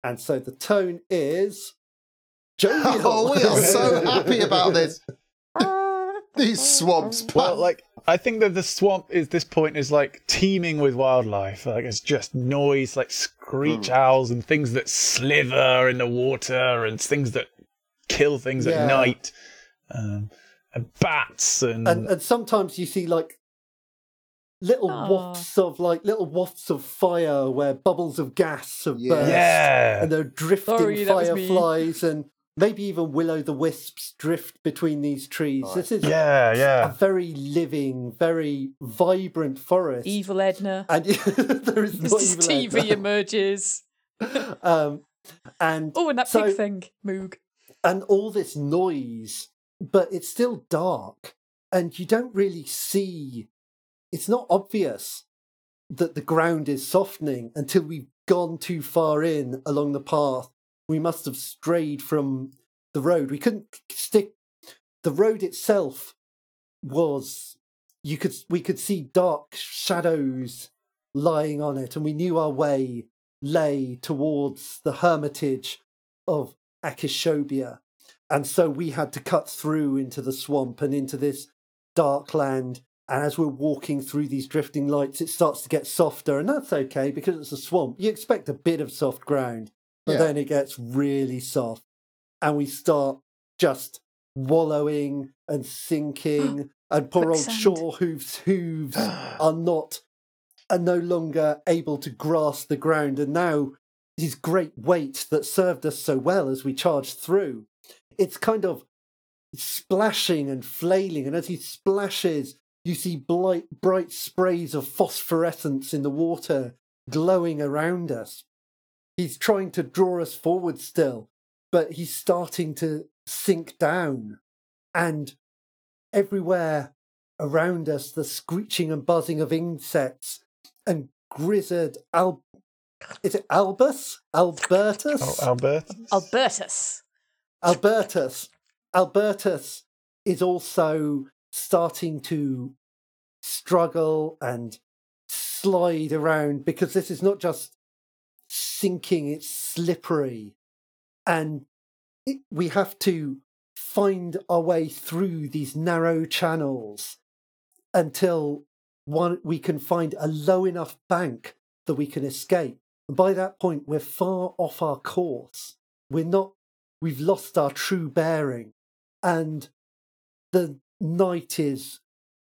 And so the tone is. Jovial. Oh, we are so happy about this. These swamps. Well, like I think that the swamp is this point is like teeming with wildlife. Like it's just noise, like screech owls and things that slither in the water and things that kill things Yeah. at night, um, and bats and, and and sometimes you see like little Aw. wafts of like little wafts of fire where bubbles of gas have Yeah. burst yeah, and they're drifting Sorry, that was me. fireflies and maybe even will o' the wisps drift between these trees. This is yeah, a yeah. very living, very vibrant forest. Evil Edna. and there is As not this even TV emerges. um, and Oh, and that so- pig thing. Moog. and all this noise, but it's still dark, and you don't really see. It's not obvious that the ground is softening until we've gone too far in along the path. We must have strayed from the road. We couldn't stick. The road itself was. You could we could see dark shadows lying on it, and we knew our way lay towards the hermitage of Akishobia. And so we had to cut through into the swamp and into this dark land. And as we're walking through these drifting lights, it starts to get softer. And that's okay because it's a swamp. You expect a bit of soft ground, but Yeah. then it gets really soft. And we start just wallowing and sinking. and poor old. Shorehoof's hooves are not are no longer able to grasp the ground and now his great weight that served us so well as we charged through it's kind of splashing and flailing and as he splashes you see bright, bright sprays of phosphorescence in the water glowing around us he's trying to draw us forward still but he's starting to sink down and everywhere around us the screeching and buzzing of insects and grizzard al is it albus albertus Oh, Albert. Albertus. albertus albertus is also starting to struggle and slide around because this is not just sinking, it's slippery. And it, we have to find our way through these narrow channels until one we can find a low enough bank that we can escape. And by that point, we're far off our course. We're not, we've lost our true bearing. And the night is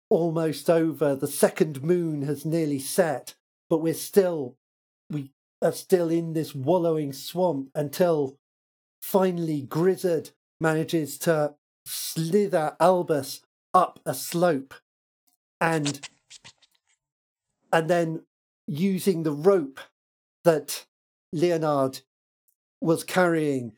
almost over. The second moon has nearly set, but we're still, are still in this wallowing swamp until finally Grizzard manages to slither Albus up a slope and and then using the rope that Leonard was carrying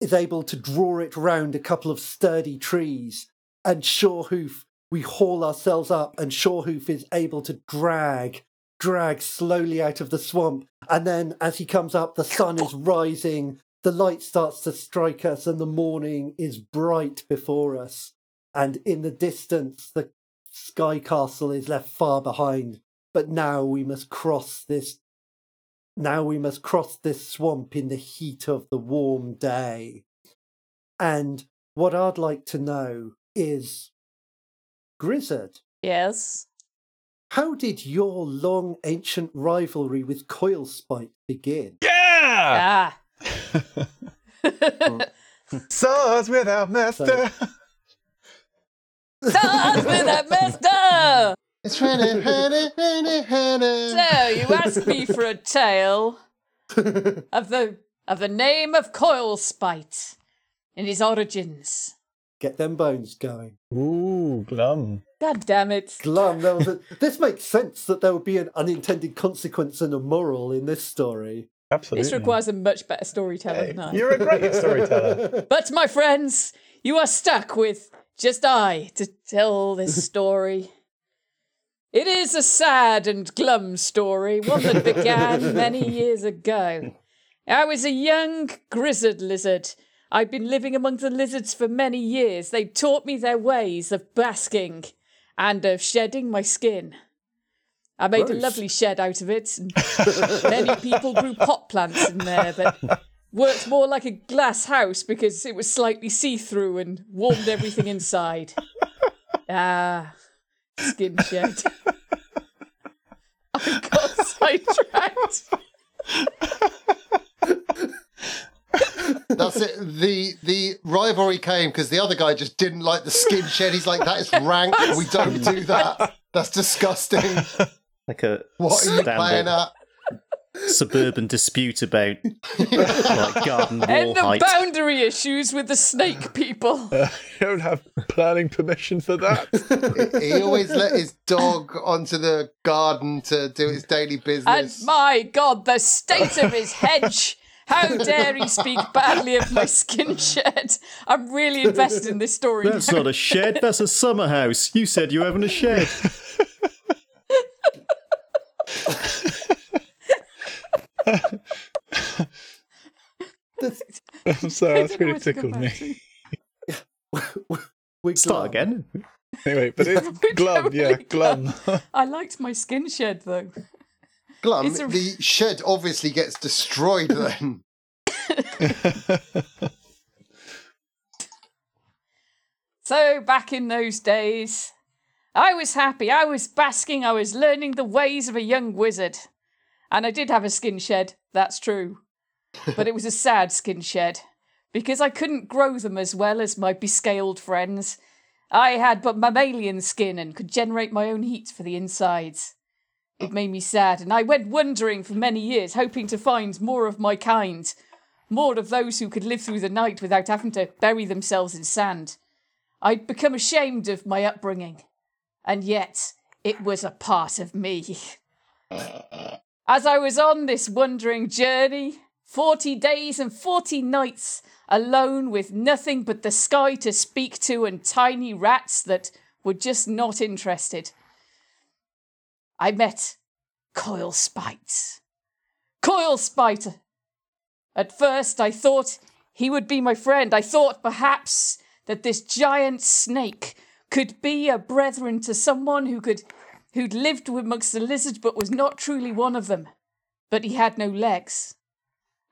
is able to draw it round a couple of sturdy trees. And Shorehoof we haul ourselves up and Shorehoof is able to drag drag slowly out of the swamp and then as he comes up the sun is rising the light starts to strike us and the morning is bright before us. And in the distance the sky castle is left far behind. But now we must cross this now we must cross this swamp in the heat of the warm day. And what i'd like to know is grizzard? Yes. How did your long ancient rivalry with coilspite begin Yeah! Ah. Swords without master. Stars with that master! It's ready, ready, ready, ready. So you asked me for a tale of the of the name of Coilspite and his origins. Get them bones going Ooh, glum. God damn it. glum there was a, this makes sense that there would be an unintended consequence and a moral in this story Absolutely. This requires a much better storyteller than I. You're a great storyteller. But my friends, you are stuck with just I to tell this story. It is a sad and glum story, one that began many years ago. I was a young grizzled lizard. I'd been living among the lizards for many years. They taught me their ways of basking and of shedding my skin. I made a lovely shed out of it. And many people grew pot plants in there that worked more like a glass house because it was slightly see through and warmed everything inside. Ah, skin shed. I got sidetracked. That's it. The the rivalry came because the other guy just didn't like the skin shed. He's like, that is rank. We don't do that. That's disgusting. Like a What are you playing at? suburban dispute about like garden wall And the height. boundary issues with the snake people. you don't have planning permission for that. He always let his dog onto the garden to do his daily business. And business. my God, the state of his hedge. How dare he speak badly of my skin shed? I'm really invested in this story. That's now. not a shed, that's a summer house. You said you were having a shed. I'm sorry, that's I don't really where to go tickled me. we Start again. Anyway, but it's We're glum, yeah, totally glum. I liked my skin shed though. Glum, a- the shed obviously gets destroyed then. So, back in those days, I was happy. I was basking. I was learning the ways of a young wizard. And I did have a skin shed, that's true. But it was a sad skin shed because I couldn't grow them as well as my bescaled friends. I had but mammalian skin and could generate my own heat for the insides. It made me sad, and I went wandering for many years, hoping to find more of my kind, more of those who could live through the night without having to bury themselves in sand. I'd become ashamed of my upbringing, and yet it was a part of me. As I was on this wandering journey, 40 days and 40 nights alone with nothing but the sky to speak to and tiny rats that were just not interested, I met Coil Spite. Coil Spite! At first, I thought he would be my friend. I thought perhaps that this giant snake could be a brethren to someone who could who'd lived amongst the lizards but was not truly one of them. But he had no legs.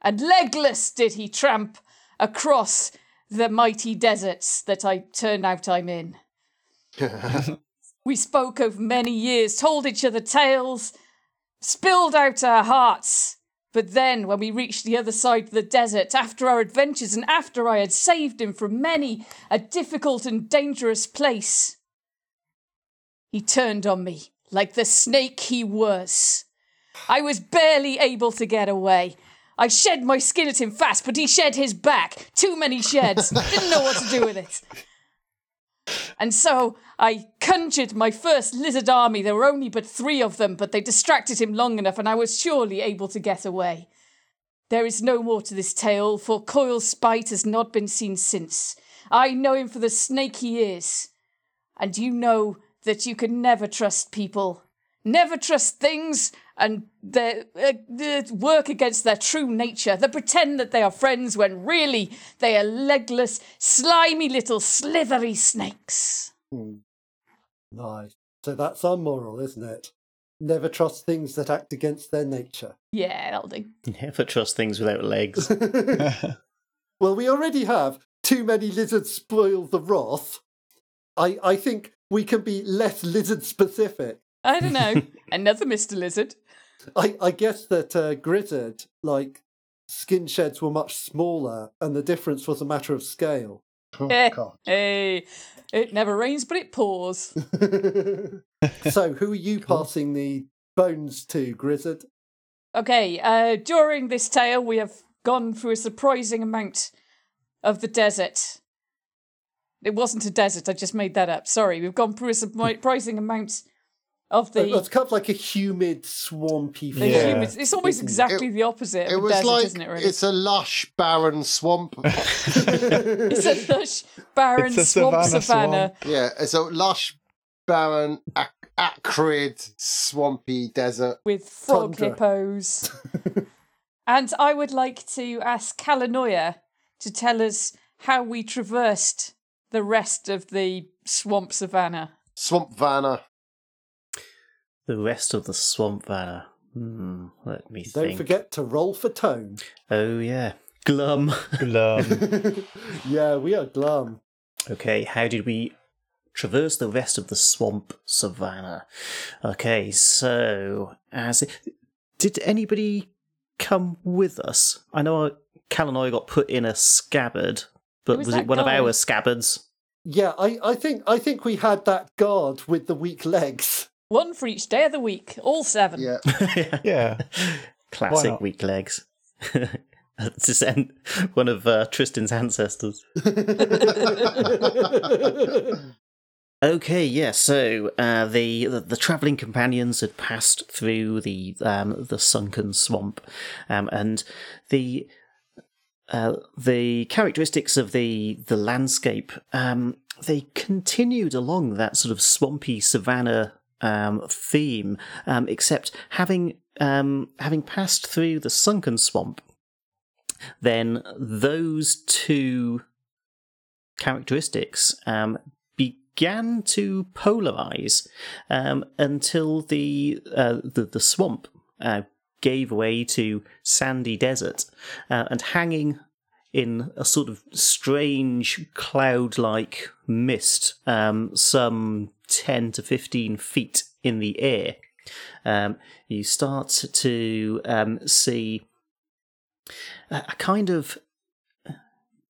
And legless did he tramp across the mighty deserts that I turn out I'm in. we spoke over many years, told each other tales, spilled out our hearts. But then, when we reached the other side of the desert, after our adventures and after I had saved him from many a difficult and dangerous place, he turned on me like the snake he was. I was barely able to get away. I shed my skin at him fast, but he shed his back. Too many sheds. Didn't know what to do with it. And so I conjured my first lizard army. There were only but three of them, but they distracted him long enough, and I was surely able to get away. There is no more to this tale, for Coil's spite has not been seen since. I know him for the snake he is. And you know that you can never trust people, never trust things, and they, uh, they work against their true nature. They pretend that they are friends when really they are legless, slimy little slithery snakes. Nice. So that's our moral, isn't it? Never trust things that act against their nature. Yeah, that'll do. Never trust things without legs. well, we already have too many lizards spoil the wrath. I, I think we can be less lizard specific. I don't know. Another Mr. Lizard. I, I guess that uh, Grizzard, like, skin sheds were much smaller, and the difference was a matter of scale. Oh, God. Hey, it never rains, but it pours. so, who are you passing the bones to, Grizzard? Okay, uh, during this tale, we have gone through a surprising amount of the desert. It wasn't a desert, I just made that up. Sorry, we've gone through a surprising amount of the. It's kind of like a humid, swampy. Yeah. forest, humans. It's almost isn't it? exactly the opposite It of was desert, like isn't it? Really? it's a lush, barren swamp. It's a lush, barren It's a swamp savanna savannah. yeah, it's a lush, barren, ac- acrid, swampy desert. with frog Tundra. hippos. and I would like to ask Kalanoia to tell us how we traversed the rest of the swamp savannah. Swamp Vanna. The rest of the swamp vanna. Hmm, let me think. Don't think. forget to roll for tone. Oh yeah, glum. Glum. yeah, we are glum. Okay, how did we traverse the rest of the swamp savannah? Okay, so as did anybody come with us? I know Kalanoia got put in a scabbard, but was was, that it one guy. of our scabbards? Yeah, I, I think I think we had that guard with the weak legs. One for each day of the week, all seven. Yeah. yeah. Classic not? weak legs. Descend one of uh, Tristan's ancestors. Okay, yeah. So uh, the, the the traveling companions had passed through the um, the sunken swamp, um, and the uh, the characteristics of the the landscape um, they continued along that sort of swampy savanna um, theme, um, except having um, having passed through the sunken swamp, then those two characteristics um, began to polarize um, until the, uh, the the swamp uh, gave way to sandy desert, uh, and hanging in a sort of strange cloud-like mist, um, some ten to fifteen feet in the air, um, you start to um, see a, a kind of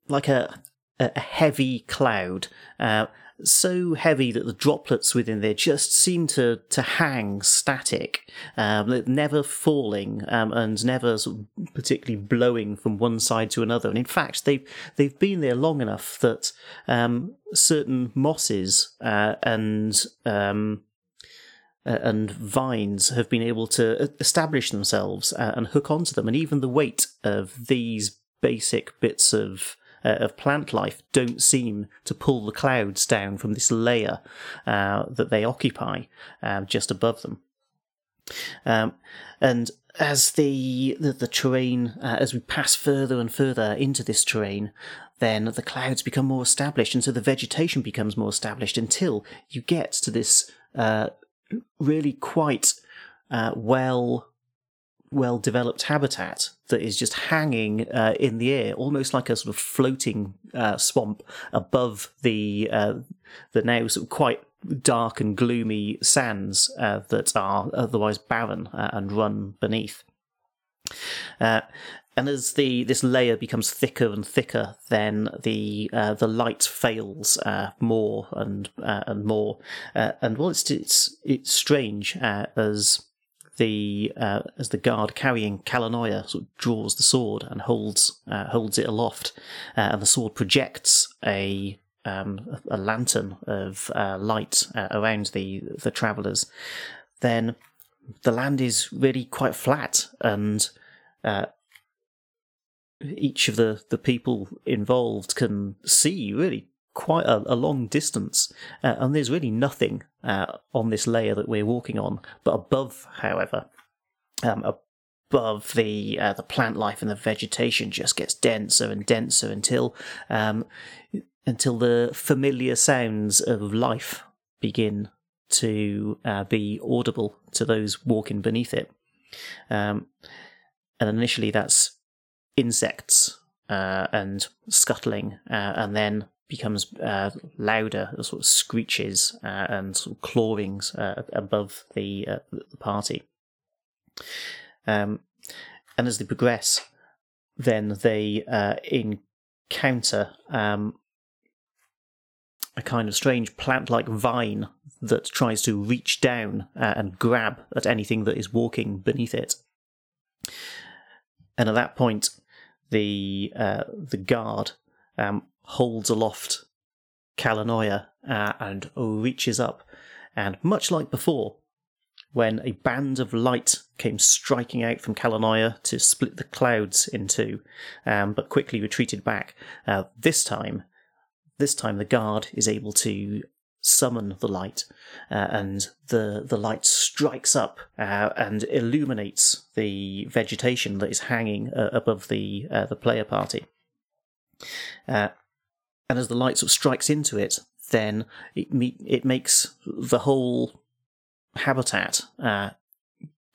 like a a a heavy cloud, uh, so heavy that the droplets within there just seem to to hang static, um, never falling um, and never sort of particularly blowing from one side to another. And in fact, they've they've been there long enough that um, certain mosses uh, and um, uh, and vines have been able to establish themselves uh, and hook onto them, and even the weight of these basic bits of uh, of plant life don't seem to pull the clouds down from this layer uh, that they occupy um, just above them. Um, and as the the, the terrain, uh, as we pass further and further into this terrain, then the clouds become more established, and so the vegetation becomes more established until you get to this uh, really quite uh, well well developed habitat that is just hanging uh, in the air, almost like a sort of floating uh, swamp above the uh, the now sort of quite dark and gloomy sands uh, that are otherwise barren uh, and run beneath. Uh, and as the this layer becomes thicker and thicker, then the the light fails more and and more, and well, it's it's it's strange as the uh, as the guard carrying Kalanoia sort of draws the sword and holds uh, holds it aloft, uh, and the sword projects a um, a lantern of uh, light uh, around the the travellers. Then the land is really quite flat, and each of the the people involved can see really quite a, a long distance, uh, and there's really nothing uh, on this layer that we're walking on. But above, however, um, above the uh, the plant life and the vegetation just gets denser and denser until um, until the familiar sounds of life begin to uh, be audible to those walking beneath it. Um, and initially, that's insects uh, and scuttling, uh, and then becomes uh, louder, sort of screeches uh, and sort of clawings uh, above the, uh, the party. Um, and as they progress, then they uh, encounter um, a kind of strange plant-like vine that tries to reach down uh, and grab at anything that is walking beneath it. And at that point, the the guard um, holds aloft Kalanoia uh, and reaches up, and much like before, when a band of light came striking out from Kalanoia to split the clouds in two, um, but quickly retreated back. Uh, this time, this time the guard is able to summon the light, uh, and the the light strikes up uh, and illuminates the vegetation that is hanging uh, above the uh, the player party. And as the light sort of strikes into it, then it me- it makes the whole habitat uh,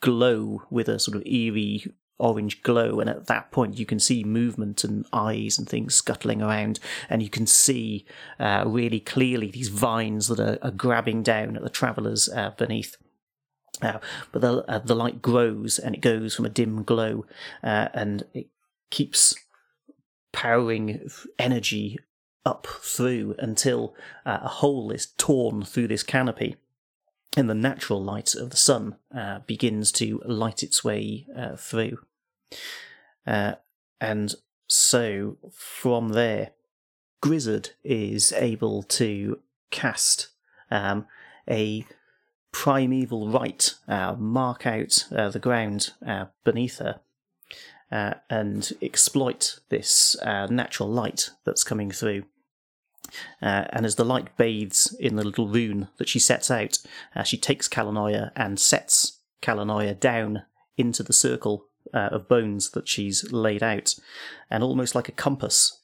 glow with a sort of eerie orange glow. And at that point you can see movement and eyes and things scuttling around. And you can see uh, really clearly these vines that are, are grabbing down at the travelers uh, beneath. Uh, but the, uh, the light grows and it goes from a dim glow uh, and it keeps powering energy up through until uh, a hole is torn through this canopy and the natural light of the sun uh, begins to light its way uh, through. Uh, and so from there, Grizzard is able to cast um, a primeval rite, uh, mark out uh, the ground uh, beneath her, and exploit this natural light that's coming through. Uh, and as the light bathes in the little rune that she sets out, uh, she takes Kalanoia and sets Kalanoia down into the circle uh, of bones that she's laid out. And almost like a compass,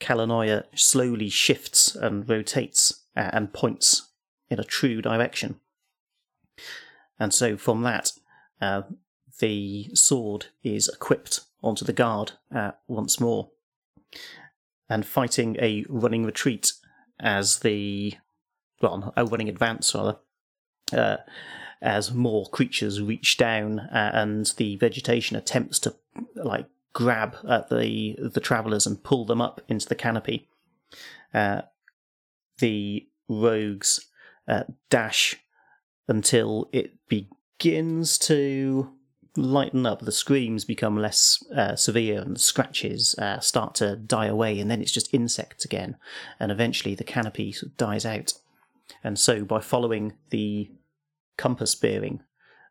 Kalanoia slowly shifts and rotates uh, and points in a true direction. And so from that, uh, the sword is equipped onto the guard uh, once more and fighting a running retreat as the well, a running advance rather, uh, as more creatures reach down uh, and the vegetation attempts to like grab at the the travelers and pull them up into the canopy. Uh, the rogues uh, dash until it begins to lighten up, the screams become less uh, severe, and the scratches uh, start to die away, and then it's just insects again, and eventually the canopy sort of dies out. And so, by following the compass bearing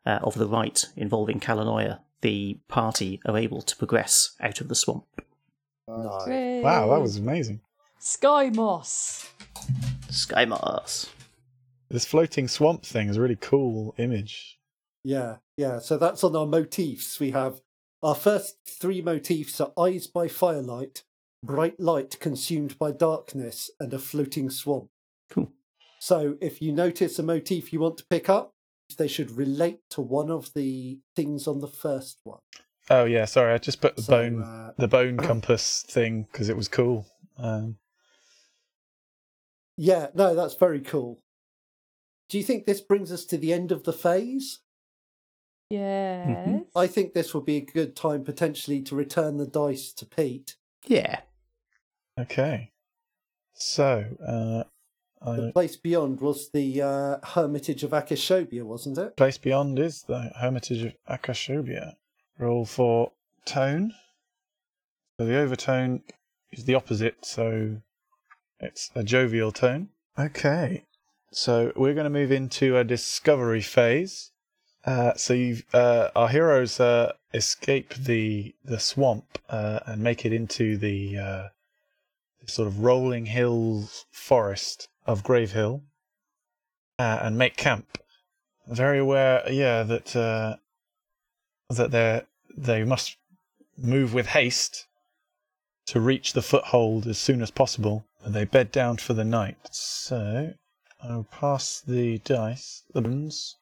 uh, of the right involving Kalanoia, the party are able to progress out of the swamp. Hooray. Wow, that was amazing. Sky Moss. Sky moss. This floating swamp thing is a really cool image. Yeah, yeah. So that's on our motifs. We have our first three motifs are Eyes by Firelight, bright light consumed by darkness, and a floating swamp. Cool. So if you notice a motif you want to pick up, they should relate to one of the things on the first one. Oh yeah, sorry, I just put the So, bone uh, the bone compass thing because it was cool. Um, Yeah, no, that's very cool. Do you think this brings us to the end of the phase? Yes. I think this would be a good time potentially to return the dice to Pete. Yeah. okay, so uh, The I, place beyond was the uh, Hermitage of Akashobia, wasn't it? place beyond is the Hermitage of Akashobia. Roll for tone. So the overtone is the opposite, so it's a jovial tone. Okay, so we're going to move into a discovery phase. Uh, so you've, uh, our heroes uh, escape the the swamp uh, and make it into the, uh, sort of rolling hills forest of Grave Hill uh, and make camp. Very aware, yeah, that that they they must move with haste to reach the foothold as soon as possible. And they bed down for the night. So I'll pass the dice, the bones,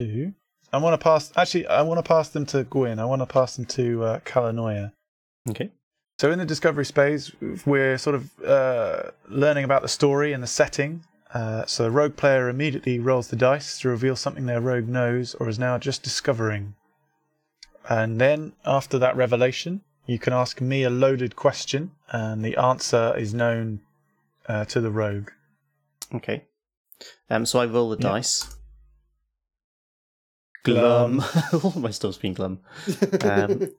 to. I want to pass. Actually, I want to pass them to Gwyn. I want to pass them to uh, Kalanoia. Okay. So in the discovery space, we're sort of uh, learning about the story and the setting. Uh, so the rogue player immediately rolls the dice to reveal something their rogue knows or is now just discovering. And then after that revelation, you can ask me a loaded question, and the answer is known uh, to the rogue. Okay. Um, so I roll the Yeah. dice. Glum. Glum. All my stuff's been glum. Um,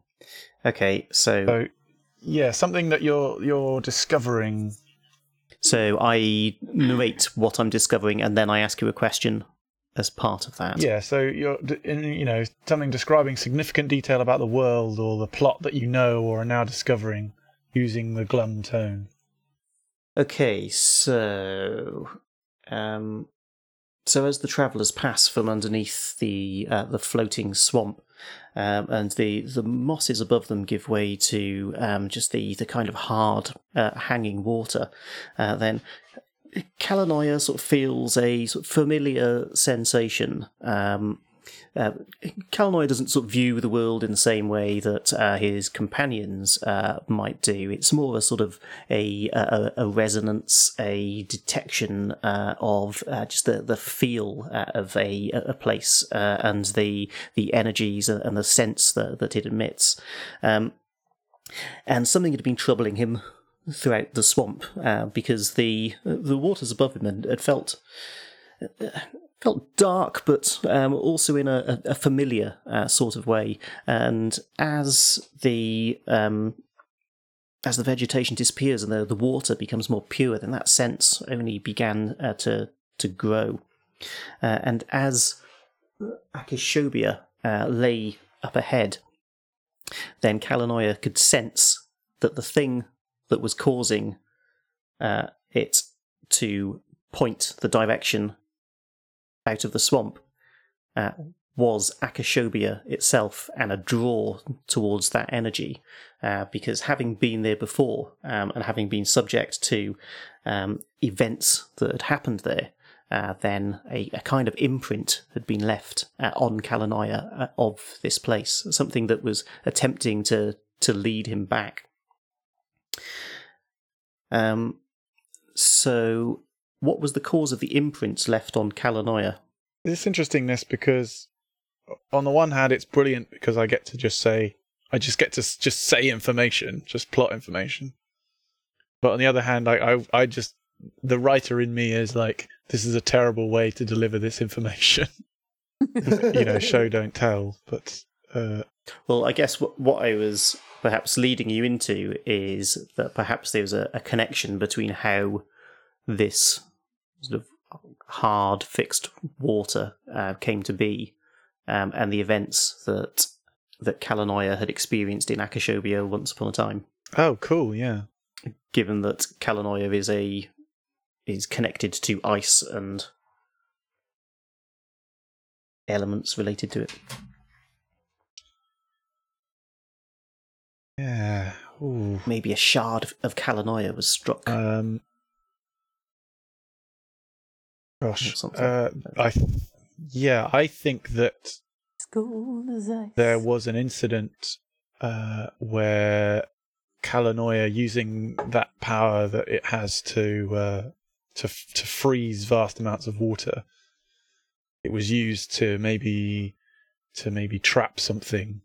okay, so So yeah, something that you're you're discovering. so I narrate what I'm discovering, and then I ask you a question as part of that. Yeah, so you're in, you know something describing significant detail about the world or the plot that you know or are now discovering using the glum tone. Okay, so um, so as the travellers pass from underneath the uh, the floating swamp, um, and the the mosses above them give way to um, just the the kind of hard uh, hanging water, uh, then Kalanoia sort of feels a sort of familiar sensation. Um, uh, Kalanoia doesn't sort of view the world in the same way that uh, his companions uh, might do. It's more a sort of a a, a resonance, a detection uh, of uh, just the the feel uh, of a a place and the the energies and the sense that that it emits. Um, and something had been troubling him throughout the swamp because the the waters above him had, had felt felt dark, but um, also in a, a familiar uh, sort of way. And as the um, as the vegetation disappears and the, the water becomes more pure, then that sense only began uh, to to grow. Uh, and as Akashobia uh, lay up ahead, then Kalanoia could sense that the thing that was causing uh, it to point the direction out of the swamp uh, was Akashobia itself and a draw towards that energy. Uh, because having been there before um, and having been subject to um, events that had happened there, uh, then a, a kind of imprint had been left uh, on Kalanoia uh, of this place, something that was attempting to, to lead him back. Um, so, what was the cause of the imprints left on Kalanoia? It's interesting this because on the one hand it's brilliant because I get to just say I just get to just say information, just plot information. But on the other hand, I I, I just the writer in me is like this is a terrible way to deliver this information. you know, show don't tell. But uh, Well, I guess what, what I was perhaps leading you into is that perhaps there was a, a connection between how this sort of hard fixed water uh, came to be um, and the events that that Kalanoia had experienced in Akashobia once upon a time. oh, cool, yeah. Given that Kalanoia is a is connected to ice and elements related to it. Yeah. Ooh. maybe a shard of, of Kalanoia was struck. Um, gosh, something. uh, I th- yeah, I think that School is ice. there was an incident uh, where Kalanoia, using that power that it has to uh, to f- to freeze vast amounts of water, it was used to maybe to maybe trap something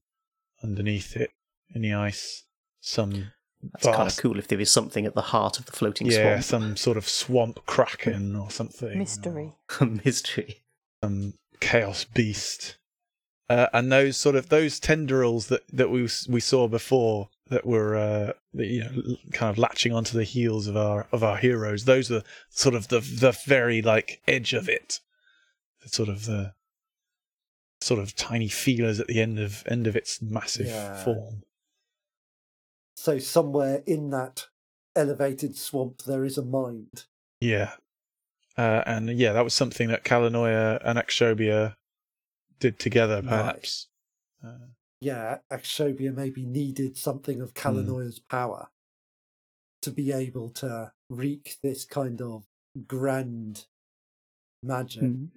underneath it in the ice. Some That's kind of cool if there is something at the heart of the floating yeah, swamp. some sort of swamp kraken or something. Mystery. A mystery. some chaos beast, uh, and those sort of those tendrils that that we we saw before that were uh, that, you know kind of latching onto the heels of our of our heroes. Those are sort of the the very like edge of it, the sort of the sort of tiny feelers at the end of end of its massive Yeah. form. So somewhere in that elevated swamp there is a mind. Yeah. Uh, and yeah, that was something that Kalanoia and Exobia did together, Right. perhaps. Uh, Yeah, Axobia maybe needed something of Kalanoia's power to be able to wreak this kind of grand magic. Mm.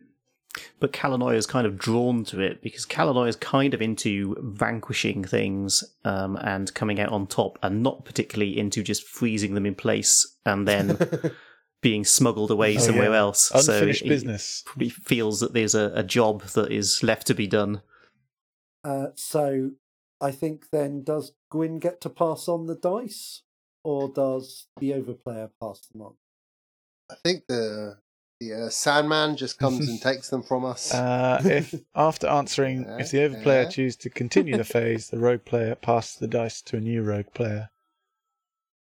But Kalanoia is kind of drawn to it because Kalanoia is kind of into vanquishing things um, and coming out on top, and not particularly into just freezing them in place and then being smuggled away Oh, somewhere yeah. else. unfinished so he business. probably feels that there's a, a job that is left to be done. Uh, so I think then does Gwyn get to pass on the dice, or does the overplayer pass them on? I think the the uh, Sandman just comes and takes them from us. Uh, if after answering, if the overplayer Yeah. chooses to continue the phase, the rogue player passes the dice to a new rogue player,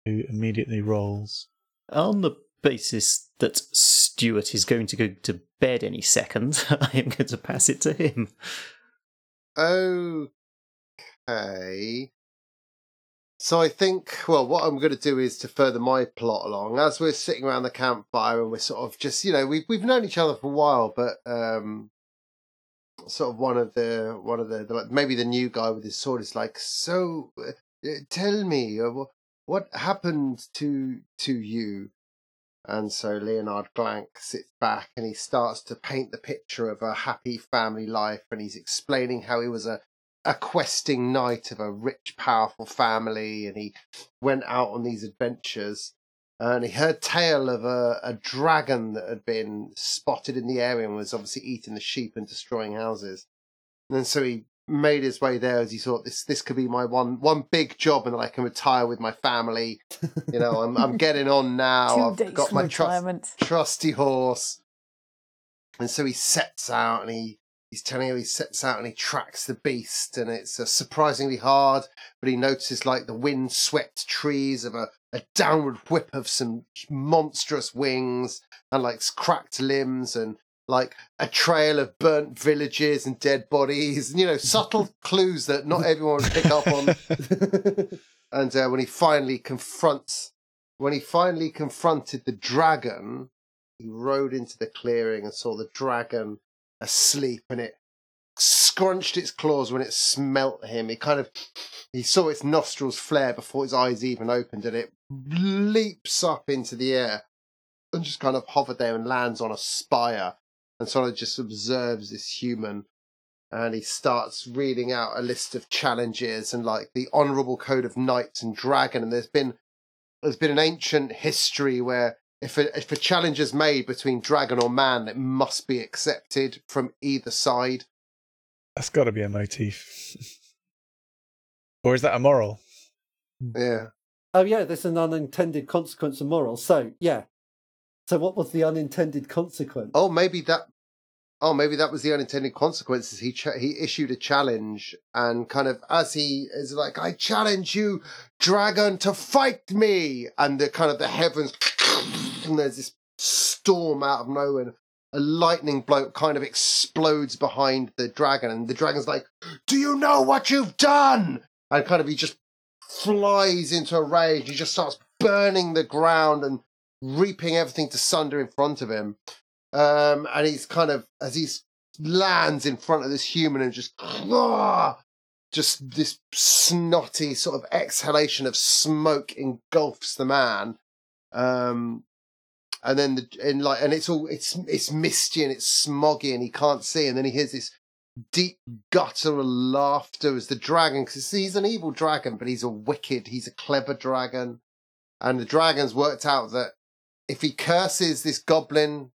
who immediately rolls. On the basis that Stuart is going to go to bed any second, I am going to pass it to him. Okay. So I think, well, what I'm going to do is to further my plot along. As we're sitting around the campfire and we're sort of just, you know, we've we've known each other for a while, but um, sort of one of the one of the, the like, maybe the new guy with his sword is like, so uh, tell me, uh, what happened to to you? And so Leonard Glank sits back and he starts to paint the picture of a happy family life, and he's explaining how he was a a questing knight of a rich, powerful family, and he went out on these adventures. And he heard tale of a, a dragon that had been spotted in the area and was obviously eating the sheep and destroying houses. And so he made his way there as he thought this this could be my one one big job and then I can retire with my family. You know, I'm I'm getting on now. Two I've got my trust trusty horse. And so he sets out and he he's telling you he sets out and he tracks the beast and it's uh, surprisingly hard, but he notices like the wind swept trees of a, a downward whip of some monstrous wings and like cracked limbs and like a trail of burnt villages and dead bodies and you know subtle clues that not everyone would pick up on. And uh, when he finally confronts when he finally confronted the dragon he rode into the clearing and saw the dragon asleep and it scrunched its claws when it smelt him. He kind of he saw its nostrils flare before his eyes even opened and it leaps up into the air and just kind of hovered there and lands on a spire and sort of just observes this human. And he starts reading out a list of challenges and like the honorable code of knights and dragon. And there's been there's been an ancient history where if a, if a challenge is made between dragon or man it must be accepted from either side That's got to be a motif. or is that a moral? yeah Oh yeah, there's an unintended consequence of moral. So yeah. So what was the unintended consequence? oh maybe that oh maybe that was the unintended consequences he ch- he issued a challenge and kind of as he is like i challenge you dragon to fight me and the kind of the heavens and there's this storm out of nowhere a lightning bolt kind of explodes behind the dragon and the dragon's like do you know what you've done and kind of he just flies into a rage he just starts burning the ground and reaping everything to sunder in front of him um, and he's kind of as he lands in front of this human and just "Ah!" just this snotty sort of exhalation of smoke engulfs the man. Um, and then the and like and it's all it's it's misty and it's smoggy and he can't see and then he hears this deep guttural laughter as the dragon because he's an evil dragon but he's a wicked he's a clever dragon and the dragon's worked out that if he curses this goblin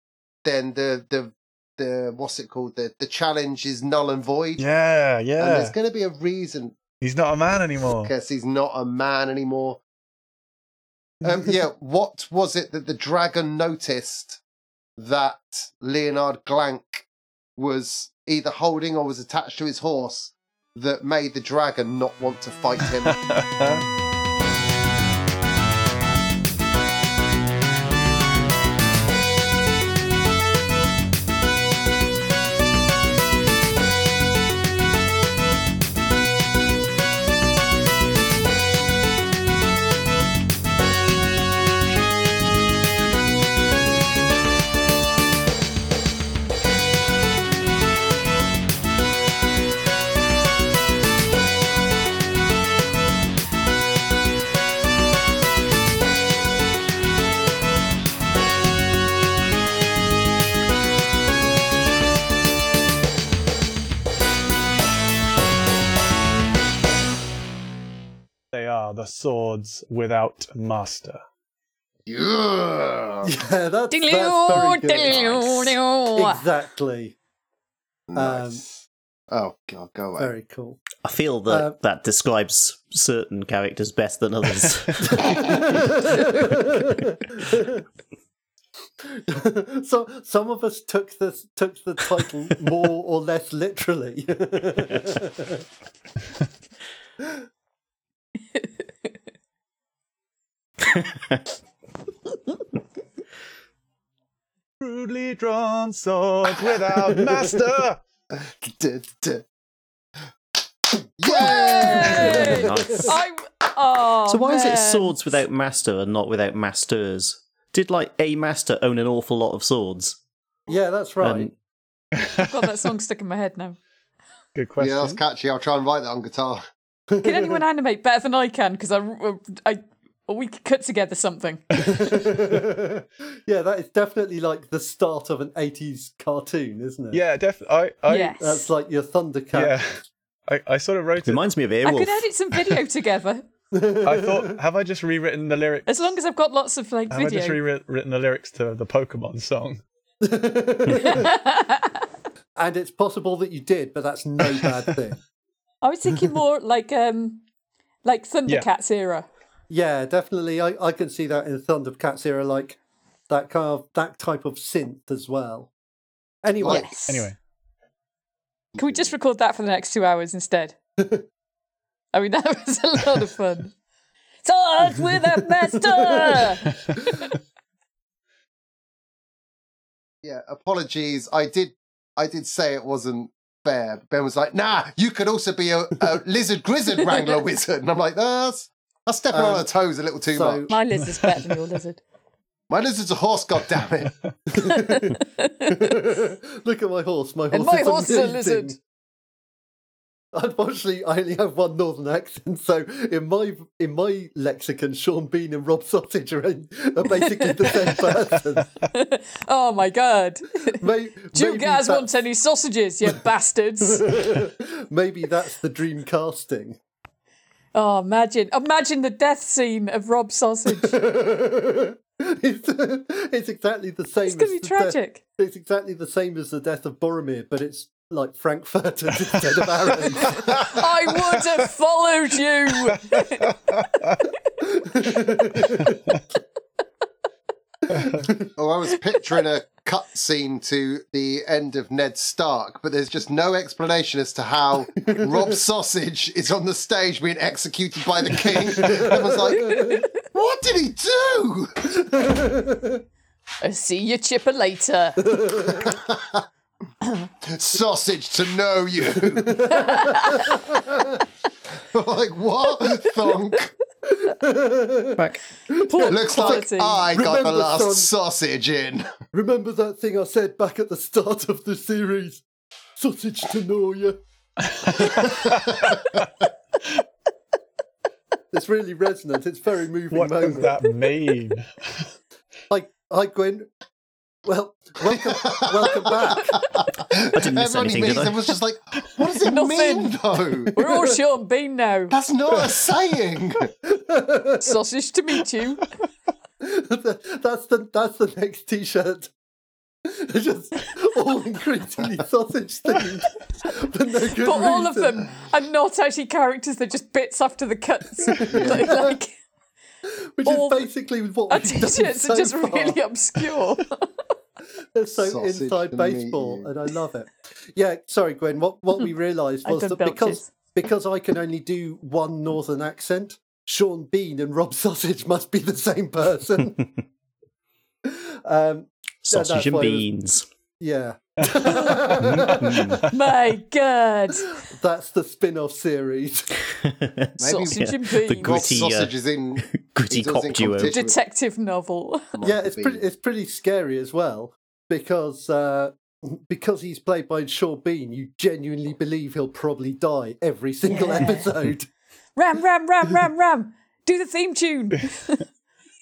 then the the the what's it called the the challenge is null and void Yeah, and yeah. there's going to be a reason He's not a man anymore. because he's not a man anymore. Um, yeah, what was it that the dragon noticed that Leonard Glank was either holding or was attached to his horse that made the dragon not want to fight him? the swords without master. yeah, Yeah, that's, that's very good. diddly-oo. Exactly. nice. oh god, go away. Very cool. I feel that Uh, that describes certain characters best than others. so some of us took the took the title more or less literally. Crudely drawn swords without master. Duh, duh. Yay! Yeah! Nice. I'm, oh, so why is it man. swords without master and not without masters? Did like a master own an awful lot of swords? yeah, that's right. Um, God, that song stuck in my head now. Good question. Yeah, that's catchy. I'll try and write that on guitar. Can anyone animate better than I can? Because I, I, we could cut together something. yeah, that is definitely like the start of an 80s cartoon, isn't it? yeah, definitely. I, I, yes. That's like your Thundercat. yeah. I, I sort of wrote it. reminds me of Airwolf. I Airwolf. could edit some video together. I thought, have I just rewritten the lyrics? As long as I've got lots of like Have I just video. rewritten the lyrics to the Pokemon song? and it's possible that you did, but that's no bad thing. I was thinking more like um like Thundercats era. Yeah, definitely. I, I can see that in Thundercats era, like that kind of that type of synth as well. Anyway, Yes. Anyway, Can we just record that for the next two hours instead? I mean, that was a lot of fun. Swords with a master. Yeah, apologies. I did I did say it wasn't fair. Ben was like, nah, you could also be a, a lizard grizzard wrangler wizard. And I'm like, that's that's stepping on Um, our toes a little too so- much. My lizard's better than your lizard. My lizard's a horse, God damn it! look at my horse. My horse, And my is horse is a amazing. lizard. Unfortunately, I only have one northern accent, so in my in my lexicon, Sean Bean and Rob Sausage are, in, are basically the same person. Oh my god. May, Do you maybe guys want any sausages, you bastards? Maybe that's the dream casting. Oh, imagine. Imagine the death scene of Rob Sausage. it's, it's exactly the same. It's going to be death- tragic. it's exactly the same as the death of Boromir, but it's like Frankfurters instead of arrows. I would have followed you. oh, I was picturing a cutscene to the end of Ned Stark, but there's just no explanation as to how Rob Sausage is on the stage being executed by the king. I was like, what did he do? I'll see you chipper later. Sausage to know you. like, what? Thunk. Back. Looks like Quality. I got the Remember, last son. sausage in. Remember that thing I said back at the start of the series? Sausage to know you. It's really resonant. It's very moving What moment. does that mean? Hi, hi, Gwen. Well, welcome, welcome back. I didn't miss Everyone anything, meets did I? was just like, what does it Nothing. mean though? We're all Sean Bean now. That's not a saying. Sausage to meet you. that's the that's the next T-shirt. It's just all increasingly sausage themed, but no good But all of reason. them are not actually characters, they're just bits after the cuts. like, like which is basically what our we've done t-shirts so are just far. really obscure. They're so Sausage inside baseball, you. and I love it. Yeah, sorry, Gwen. What what we realised was that because belches. because I can only do one northern accent, Sean Bean and Rob Sausage must be the same person. um, Sausage that's and why was- beans. Yeah, My God. that's the spin-off series. Sausage Yeah, and the beans. Rob gritty, uh, Sausage is in. gritty cop in duo. Detective novel. yeah, it's pretty it's pretty scary as well because uh, because he's played by Sean Bean. You genuinely believe he'll probably die every single Yeah. episode. Ram, ram, ram, ram, ram. Do the theme tune.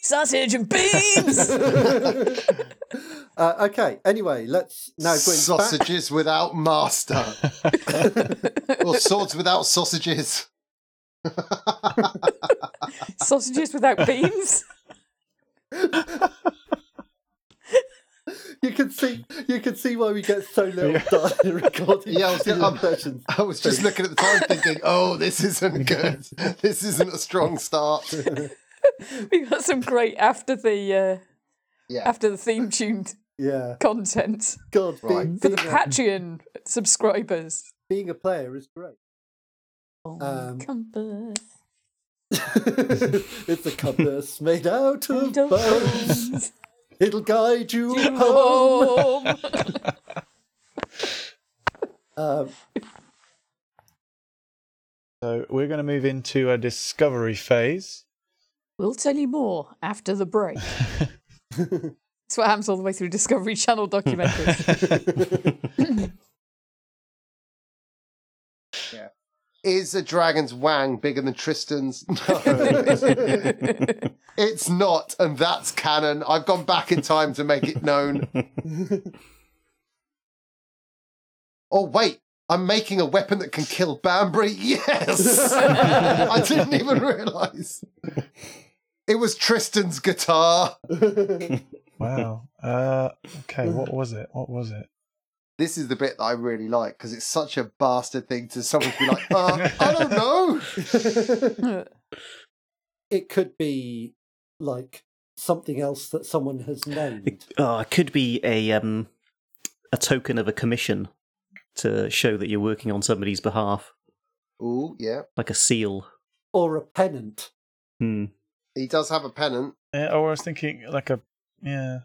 Sausage and beans. Uh, okay. Anyway, let's now go back. sausages without master, or swords without sausages. Sausages without beans. You can see, you can see why we get so little done in recording Yeah, I was- single I'm- I was just looking at the time, thinking, "Oh, this isn't good. This isn't a strong start." We got some great after the uh, Yeah, after the theme tune Yeah, content God, Right. being, for the being, a, Patreon subscribers. being a player is great. Oh, Um, compass. it's a compass made out of bones. bones. It'll guide you home. Home. Um, So we're going to move into a discovery phase. We'll tell you more after the break. That's what happens all the way through Discovery Channel documentaries. yeah. is a dragon's wang bigger than Tristan's? No, it's not, and that's canon. I've gone back in time to make it known. Oh wait, I'm making a weapon that can kill Banbury. Yes, I didn't even realise. It was Tristan's guitar. Wow. Uh, okay, what was it? What was it? This is the bit that I really like because it's such a bastard thing to someone to be like, uh, I don't know. it could be like something else that someone has named. Oh, it could be a um, a token of a commission to show that you're working on somebody's behalf, Ooh, yeah. like a seal. Or a pennant. Hmm. He does have a pennant. Yeah, or I was thinking like a yeah,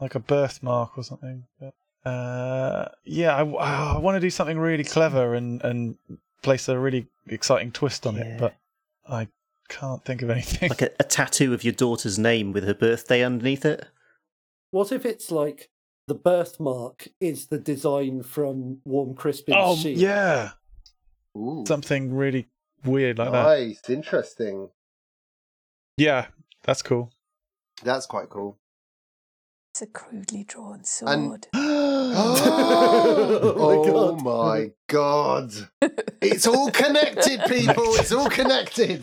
like a birthmark or something. But, uh, yeah, I, I want to do something really clever and and place a really exciting twist on Yeah. it, but I can't think of anything. Like a, a tattoo of your daughter's name with her birthday underneath it. What if it's like the birthmark is the design from Warm Crispin's oh sheet? yeah, Ooh. something really weird like that. nice. Interesting. Yeah, that's cool. That's quite cool. it's a crudely drawn And- sword. oh my oh my god. It's all connected, people. It's all connected.